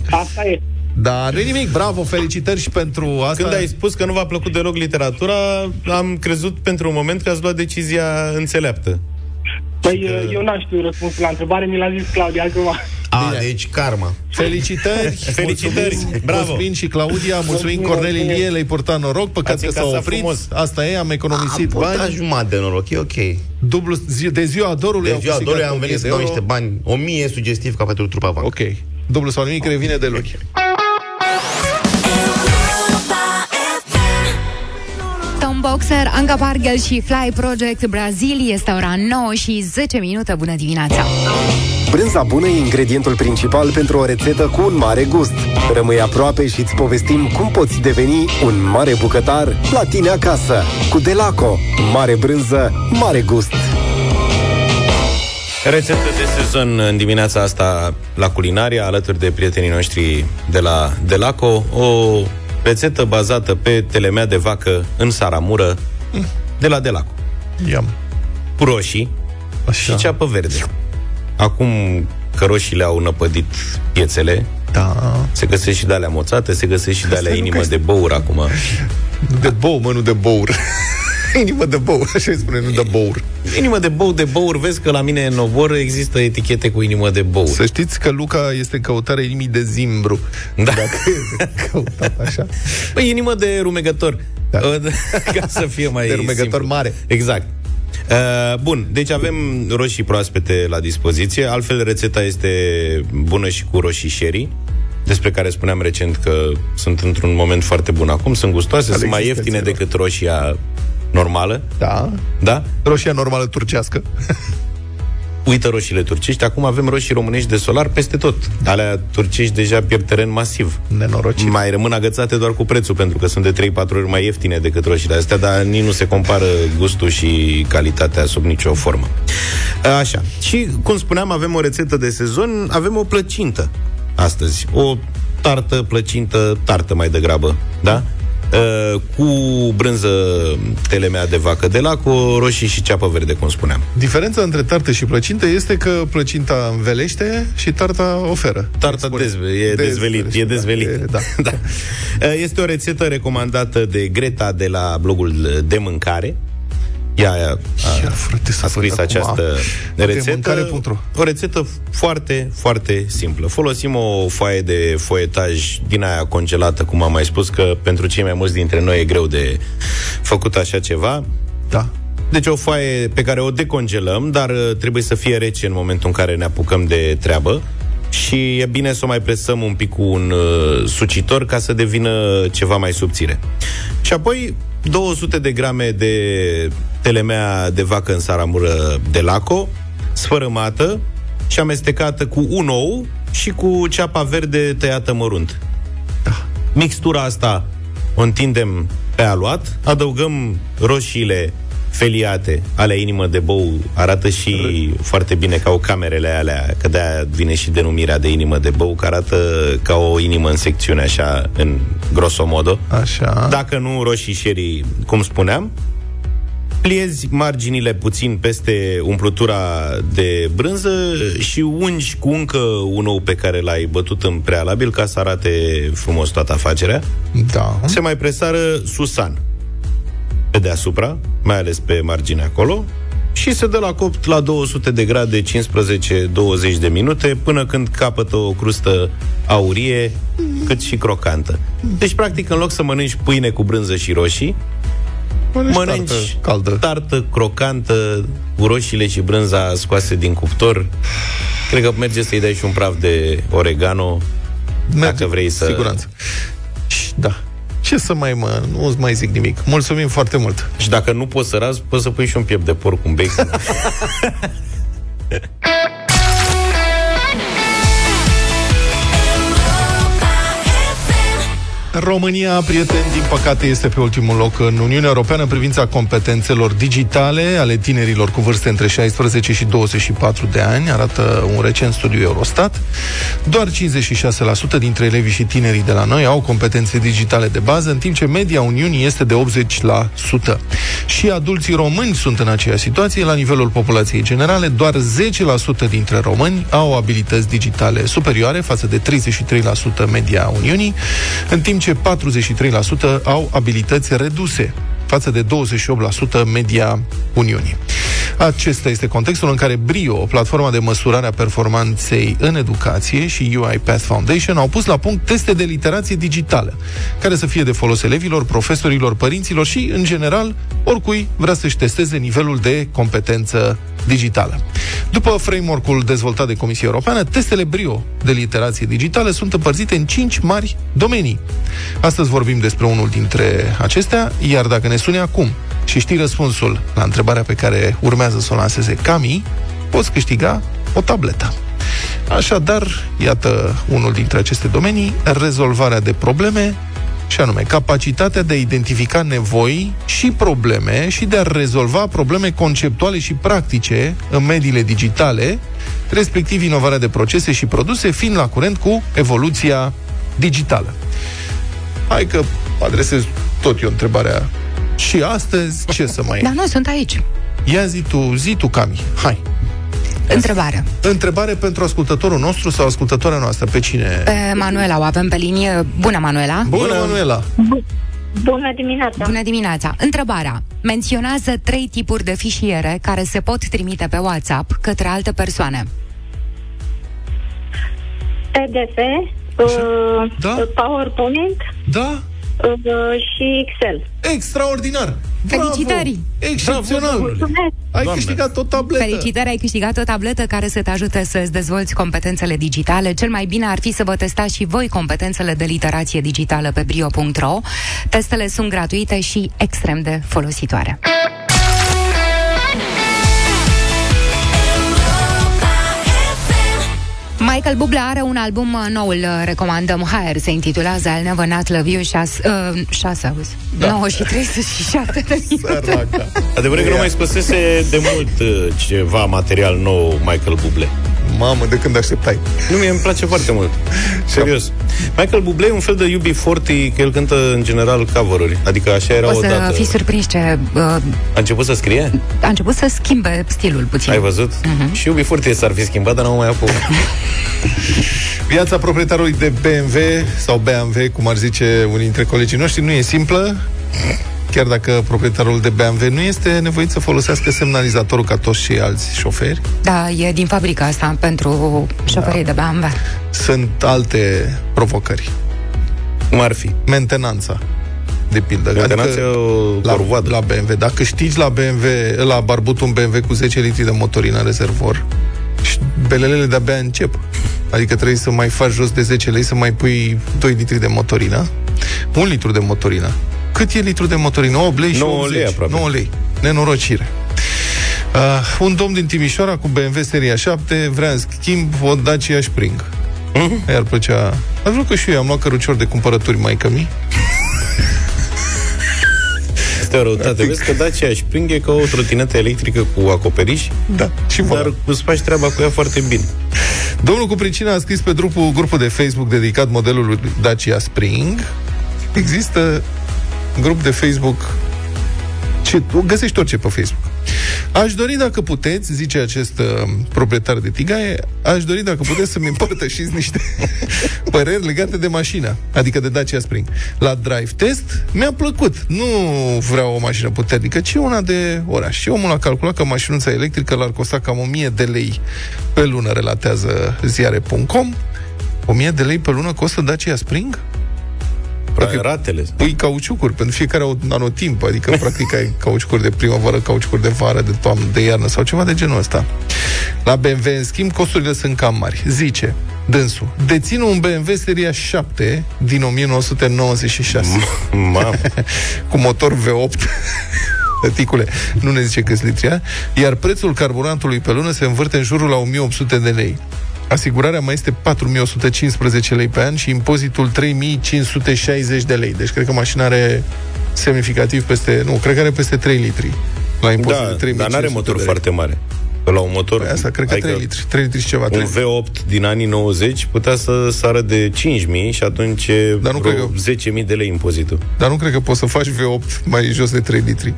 Asta e. Da, nu nimic, bravo, felicitări și pentru asta. Când ai spus că nu v-a plăcut deloc literatura, am crezut pentru un moment că ați luat decizia înțeleaptă. Păi eu n-am știut răspunsul la întrebare, mi l-a zis Claudia acum. A, deci karma. Felicitări, Felicitări, mulțumim, bravo. Cosmin și Claudia, mulțumim Cornel Ilie, le-ai purtat noroc, păcat Ați că s-a încasat oprit. frumos. Asta e, am economisit Am bani. bani. jumătate de noroc, e ok. Dublu, zi- de ziua dorului De au ziua câștigat dorului am 1000 venit să de dau euro. niște bani. O mie sugestiv ca pentru trupa bancă. Ok. Dublu sau nimic revine de luni. Boxer, Anga Bargel și Fly Project Brazil este ora 9 și 10 minute. Bună dimineața! Brânza bună e ingredientul principal pentru o rețetă cu un mare gust. Rămâi aproape și îți povestim cum poți deveni un mare bucătar la tine acasă. Cu Delaco. Mare brânză, mare gust. Rețetă de sezon în dimineața asta la culinaria, alături de prietenii noștri de la Delaco. O rețetă bazată pe telemea de vacă în saramură de la Delaco. Iam. Cu roșii Așa. și ceapă verde. Acum că roșiile au năpădit piețele, Da. se găsesc și de alea moțate, se găsesc și de alea Stai, nu inimă că de băur acum. Nu de bou, mă, nu de bour. Inimă de bou, așa îi spune, nu de bour. Inimă de bou de băur, vezi că la mine în obor există etichete cu inimă de băur. Să știți că Luca este în căutarea inimii de zimbru. Da. Dacă e căutat așa. Păi, inimă de rumegător. Da. Ca să fie mai De rumegător simplu. mare. Exact. Uh, bun, deci avem roșii proaspete la dispoziție, altfel rețeta este bună și cu roșii sherry, despre care spuneam recent că sunt într-un moment foarte bun acum, sunt gustoase, Al sunt mai existenței ieftine lor. decât roșia normală, Da. da? Roșia normală turcească. Uită roșiile turcești, acum avem roșii românești de solar peste tot. Alea turcești deja pierd teren masiv. Nenorocit. Mai rămân agățate doar cu prețul, pentru că sunt de 3-4 ori mai ieftine decât roșiile astea, dar nici nu se compară gustul și calitatea sub nicio formă. Așa. Și, cum spuneam, avem o rețetă de sezon, avem o plăcintă astăzi. O tartă, plăcintă, tartă mai degrabă, da? Uh, cu brânză telemea de vacă de la, cu roșii și ceapă verde, cum spuneam. Diferența între tartă și plăcintă este că plăcinta învelește și tarta oferă. Tarta dezve, e dezvelit, e dezvelit. Da. da. Este o rețetă recomandată de Greta de la blogul de mâncare. Ea a, Ia, frate, să a scris văd acum. această De rețetă. mâncare.ro. O rețetă foarte, foarte simplă. Folosim o foaie de foietaj din aia congelată, cum am mai spus, că pentru cei mai mulți dintre noi e greu de făcut așa ceva. Da. Deci o foaie pe care o decongelăm, dar uh, trebuie să fie rece în momentul în care ne apucăm de treabă și e bine să o mai presăm un pic cu un uh, sucitor ca să devină ceva mai subțire. Și apoi 200 de grame de telemea de vacă în saramură de laco, sfărâmată și amestecată cu un ou și cu ceapa verde tăiată mărunt. Mixtura asta o întindem pe aluat, adăugăm roșiile feliate, ale inimă de bou, arată și foarte bine ca o camerele alea, că de vine și denumirea de inimă de bou, că arată ca o inimă în secțiune, așa, în grosomodo. Așa. Dacă nu roșii sherry, cum spuneam, pliezi marginile puțin peste umplutura de brânză și ungi cu încă un ou pe care l-ai bătut în prealabil ca să arate frumos toată afacerea. Da. Se mai presară susan pe deasupra, mai ales pe marginea acolo, și se dă la copt la 200 de grade 15-20 de minute până când capătă o crustă aurie cât și crocantă. Deci, practic, în loc să mănânci pâine cu brânză și roșii, Mănânci mănânci tartă caldă. tartă crocantă cu roșiile și brânza scoase din cuptor. Cred că merge să-i dai și un praf de oregano dacă vrei să... Siguranță. Și, Da. Ce să mai mă, nu mai zic nimic. Mulțumim foarte mult. Și dacă nu poți să razi, poți să pui și un piept de porc cu un bacon. România, prieteni, din păcate, este pe ultimul loc în Uniunea Europeană în privința competențelor digitale ale tinerilor cu vârste între 16 și 24 de ani, arată un recent studiu Eurostat. Doar 56% dintre elevii și tinerii de la noi au competențe digitale de bază, în timp ce media Uniunii este de 80%. Și adulții români sunt în aceeași situație. La nivelul populației generale, doar 10% dintre români au abilități digitale superioare față de 33% media Uniunii, în timp ce 43% au abilități reduse față de 28% media Uniunii. Acesta este contextul în care Brio, platforma de măsurare a performanței în educație și UiPath Foundation au pus la punct teste de literație digitală, care să fie de folos elevilor, profesorilor, părinților și, în general, oricui vrea să-și testeze nivelul de competență digitală. După framework-ul dezvoltat de Comisia Europeană, testele Brio de literație digitală sunt împărțite în cinci mari domenii. Astăzi vorbim despre unul dintre acestea, iar dacă ne suni acum și știi răspunsul la întrebarea pe care urmează să o lanseze Cami, poți câștiga o tabletă. Așadar, iată unul dintre aceste domenii, rezolvarea de probleme și anume capacitatea de a identifica nevoi și probleme și de a rezolva probleme conceptuale și practice în mediile digitale, respectiv inovarea de procese și produse, fiind la curent cu evoluția digitală. Hai că adresez tot eu întrebarea și astăzi, ce să mai... Da, nu, sunt aici. Ia zi tu, zi tu, Cami, hai. Întrebare. Întrebare pentru ascultătorul nostru sau ascultătoarea noastră, pe cine? Pe Manuela o avem pe linie. Bună, Manuela! Bună, Manuela! Bună dimineața! Bună dimineața! Întrebarea. Menționează trei tipuri de fișiere care se pot trimite pe WhatsApp către alte persoane. PDF, uh, Da? PowerPoint Da? Uh, și Excel. Extraordinar! Bravo! Felicitări! Excepțional! Mulțumesc! Ai Doamne. câștigat o tabletă! Felicitări, ai câștigat o tabletă care să te ajute să-ți dezvolți competențele digitale. Cel mai bine ar fi să vă testați și voi competențele de literație digitală pe brio.ro. Testele sunt gratuite și extrem de folositoare. Michael Bublé are un album uh, nou, îl uh, recomandăm Higher, se intitulează I'll Never Not Love You 6, uh, 6 auzi, Da. 9 și 37 de minute. Săraca. Adevărul e că nu mai scosese de mult uh, ceva material nou Michael Bublé. Mamă, de când așteptai? Nu, mie îmi place foarte mult. Serios. Michael Bublé e un fel de UB40, că el cântă în general cover-uri. Adică așa era O să odată. fii surprins ce uh, A început să scrie? a început să schimbe stilul puțin. Ai văzut? Mhm. Și UB40 s-ar fi schimbat, dar nu mai apuc. Viața proprietarului de BMW sau BMW, cum ar zice unii dintre colegii noștri, nu e simplă. Chiar dacă proprietarul de BMW nu este nevoit să folosească semnalizatorul ca toți cei alți șoferi, Da, e din fabrica asta pentru șoferii Da. de BMW. sunt alte provocări. Cum ar fi? Mentenanța, de pildă. Mentenanța e o la, corvoadă. la BMW. Dacă câștigi la BMW, la barbut un BMW cu 10 litri de motorină în rezervor, și belelele de-abia încep. Adică trebuie să mai faci jos de 10 lei să mai pui 2 litri de motorină. 1 litru de motorină. Cât e litru de motorină? 8 lei și 9 80. lei aproape. 9 lei. Nenorocire. Uh, un domn din Timișoara cu BMW seria 7 vrea în schimb o Dacia Spring. Mhm. Iar plăcea... Aș vrea că și eu am luat cărucior de cumpărături mai cămi. Este o răutate. Vezi că Dacia își prinde ca o trotinetă electrică cu acoperiș, da, și dar îți faci treaba cu ea foarte bine. Domnul cu pricina a scris pe grupul, grupul de Facebook dedicat modelului Dacia Spring. Există grup de Facebook ce, găsești orice pe Facebook. Aș dori dacă puteți, zice acest uh, proprietar de tigaie, aș dori dacă puteți să-mi împărtășiți niște păreri legate de mașina, adică de Dacia Spring. La drive test mi-a plăcut. Nu vreau o mașină puternică, ci una de oraș. Și omul a calculat că mașinuța electrică l-ar costa cam 1000 de lei pe lună, relatează ziare.com. 1000 de lei pe lună costă Dacia Spring? Practic, ratele. Pui cauciucuri pentru fiecare anotimp, adică practic ai cauciucuri de primăvară, cauciucuri de vară, de toamnă, de iarnă sau ceva de genul ăsta. La BMW, în schimb, costurile sunt cam mari. Zice, dânsul, dețin un BMW seria 7 din 1996. Mamă. cu motor V8 Tăticule, nu ne zice câți litri ia, iar prețul carburantului pe lună se învârte în jurul la 1800 de lei. Asigurarea mai este 4115 lei pe an și impozitul 3560 de lei. Deci cred că mașina are semnificativ peste, nu, cred că are peste 3 litri. La impozit Da, de 3500 dar n-are motor de lei. foarte mare. Că La un motor... Păi asta, cred că adică 3 litri, 3 litri și ceva. Un trei- V8 din anii 90 putea să sară de 5.000 și atunci e Dar nu vreo cred 10.000 de lei impozitul. Dar nu cred că poți să faci V8 mai jos de 3 litri.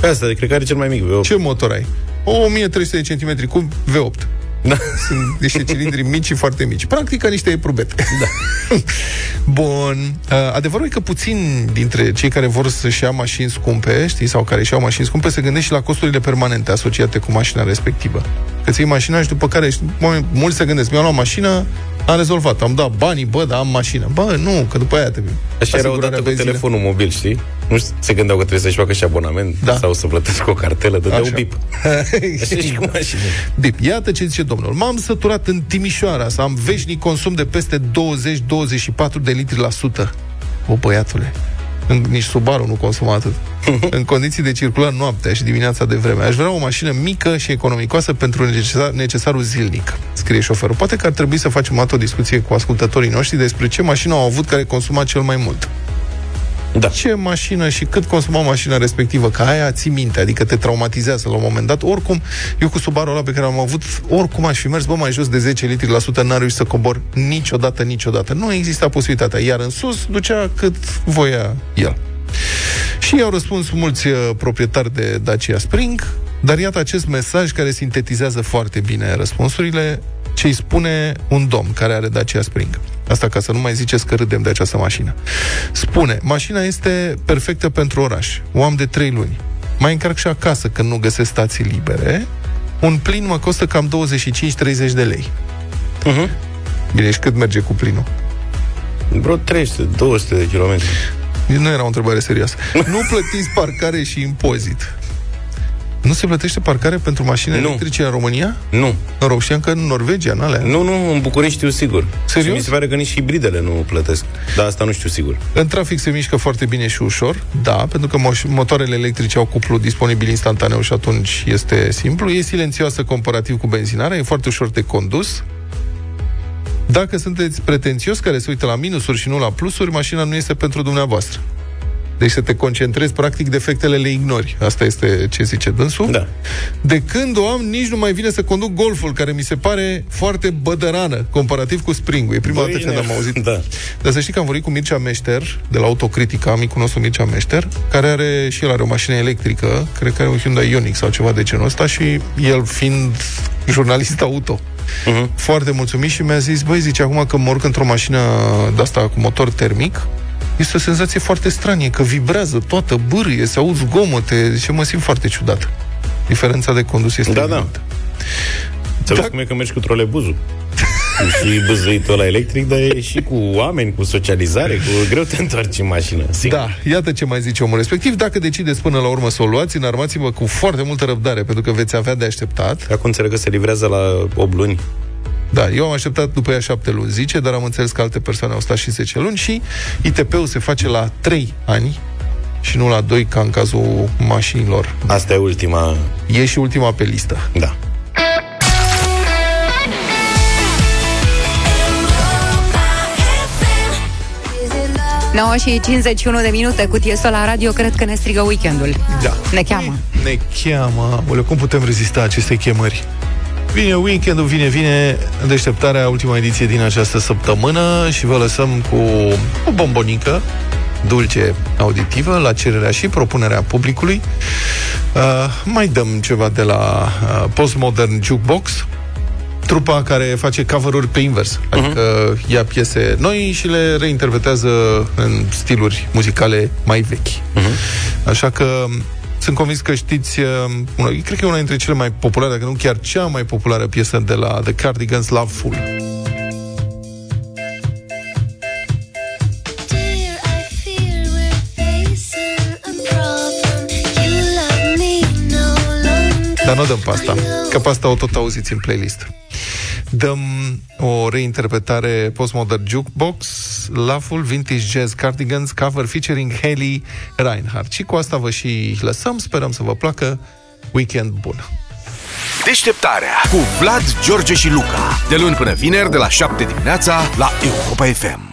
Pe asta, cred că are cel mai mic V8. Ce motor ai? O 1300 de centimetri cu V8. Da. Sunt niște cilindri mici și foarte mici. Practic ca niște eprubete. Da. Bun. Uh, Adevărul e că puțin dintre cei care vor să-și ia mașini scumpe, știi, sau care își iau mașini scumpe, se gândesc și la costurile permanente asociate cu mașina respectivă. Că ți iei mașina și după care știi, oameni- mulți se gândesc, mi-am luat mașină, am rezolvat, am dat banii, bă, dar am mașină. Bă, nu, că după aia te Așa era asigurarea odată cu benzină. telefonul mobil, știi? Nu știu, se gândeau că trebuie să-și facă și abonament da. sau să plătesc o cartelă, dădea un Așa. bip. Așa și cu mașină. Bip. Iată ce zice domnul. M-am săturat în Timișoara să am veșnic consum de peste 20-24 de litri la sută. O, băiatule. În- Nici Subaru nu consumă atât. în condiții de circulat noaptea și dimineața de vreme. Aș vrea o mașină mică și economicoasă pentru necesar, necesarul zilnic, scrie șoferul. Poate că ar trebui să facem o dată o discuție cu ascultătorii noștri despre ce mașină au avut care consuma cel mai mult. Da. Ce mașină și cât consuma mașina respectivă, că aia ții minte, adică te traumatizează la un moment dat. Oricum, eu cu Subaru ăla pe care am avut, oricum aș fi mers, bă, mai jos de 10 litri la sută, n-ar reușit să cobor niciodată, niciodată. Nu exista posibilitatea. Iar în sus ducea cât voia el. Și i-au răspuns mulți uh, proprietari de Dacia Spring, dar iată acest mesaj care sintetizează foarte bine răspunsurile ce îi spune un domn care are Dacia Spring. Asta ca să nu mai ziceți că râdem de această mașină. Spune, mașina este perfectă pentru oraș. O am de 3 luni. Mai încarc și acasă când nu găsesc stații libere. Un plin mă costă cam 25-30 de lei. Uh-huh. Bine, și cât merge cu plinul? Vreo 300, 200 de kilometri. Nu era o întrebare serioasă. Nu plătiți parcare și impozit. Nu se plătește parcare pentru mașini Nu. electrice în România? Nu. În Ro- știam că în Norvegia, în alea. Nu, nu, în București știu sigur. Serios? Și mi se pare că nici hibridele nu plătesc. Dar asta nu știu sigur. În trafic se mișcă foarte bine și ușor, da, pentru că moș- motoarele electrice au cuplu disponibil instantaneu și atunci este simplu. E silențioasă comparativ cu benzinarea, e foarte ușor de condus. Dacă sunteți pretențios care se uită la minusuri și nu la plusuri, mașina nu este pentru dumneavoastră. Deci să te concentrezi, practic, defectele le ignori. Asta este ce zice dânsul. Da. De când o am, nici nu mai vine să conduc golful, care mi se pare foarte bădărană, comparativ cu spring E prima dată când am auzit. Da. Dar să știi că am vorbit cu Mircea Meșter, de la Autocritica, amicul nostru Mircea Meșter, care are și el are o mașină electrică, cred că are un Hyundai Ioniq sau ceva de genul ăsta și el fiind jurnalist auto. Mhm. Uh-huh. Foarte mulțumit și mi-a zis, băi, zice, acum că mă urc într-o mașină de-asta cu motor termic, este o senzație foarte stranie, că vibrează toată, bârâie, se aud zgomote, și mă simt foarte ciudat. Diferența de condus este Da, da. evidentă. Ți da. cum e că mergi cu trolebuzul. și băzăitul la electric, dar e și cu oameni, cu socializare, cu greu te întorci în mașină. Sigur. Da, iată ce mai zice omul respectiv. Dacă decideți până la urmă să o luați, înarmați-vă cu foarte multă răbdare, pentru că veți avea de așteptat. Acum înțeleg că se livrează la 8 luni. Da, eu am așteptat după ea șapte luni, zice, dar am înțeles că alte persoane au stat și 10 luni și ITP-ul se face la 3 ani și nu la 2 ca în cazul mașinilor. Asta e ultima... E și ultima pe listă. Da. 9 și 51 de minute cu Tiesto la radio, cred că ne strigă weekendul. Da. Ne cheamă. Ne cheamă. Bule, cum putem rezista acestei chemări? Vine weekendul, vine, vine deșteptarea, ultima ediție din această săptămână și vă lăsăm cu o bombonică dulce auditivă la cererea și propunerea publicului. Uh, mai dăm ceva de la uh, Postmodern Jukebox, trupa care face cover-uri pe invers. Adică uh-huh. ia piese noi și le reinterpretează în stiluri muzicale mai vechi. Uh-huh. Așa că sunt convins că știți, uh, una, cred că e una dintre cele mai populare, dacă nu chiar cea mai populară piesă de la The Cardigans, Loveful. Dar nu dăm pe asta, că pe asta o tot auziți în playlist. Dăm o reinterpretare postmodern jukebox, Laughful Vintage Jazz Cardigans, cover featuring Haley Reinhardt. Și cu asta vă și lăsăm, sperăm să vă placă. Weekend bun! Deșteptarea cu Vlad, George și Luca. De luni până vineri, de la 7 dimineața, la Europa FM.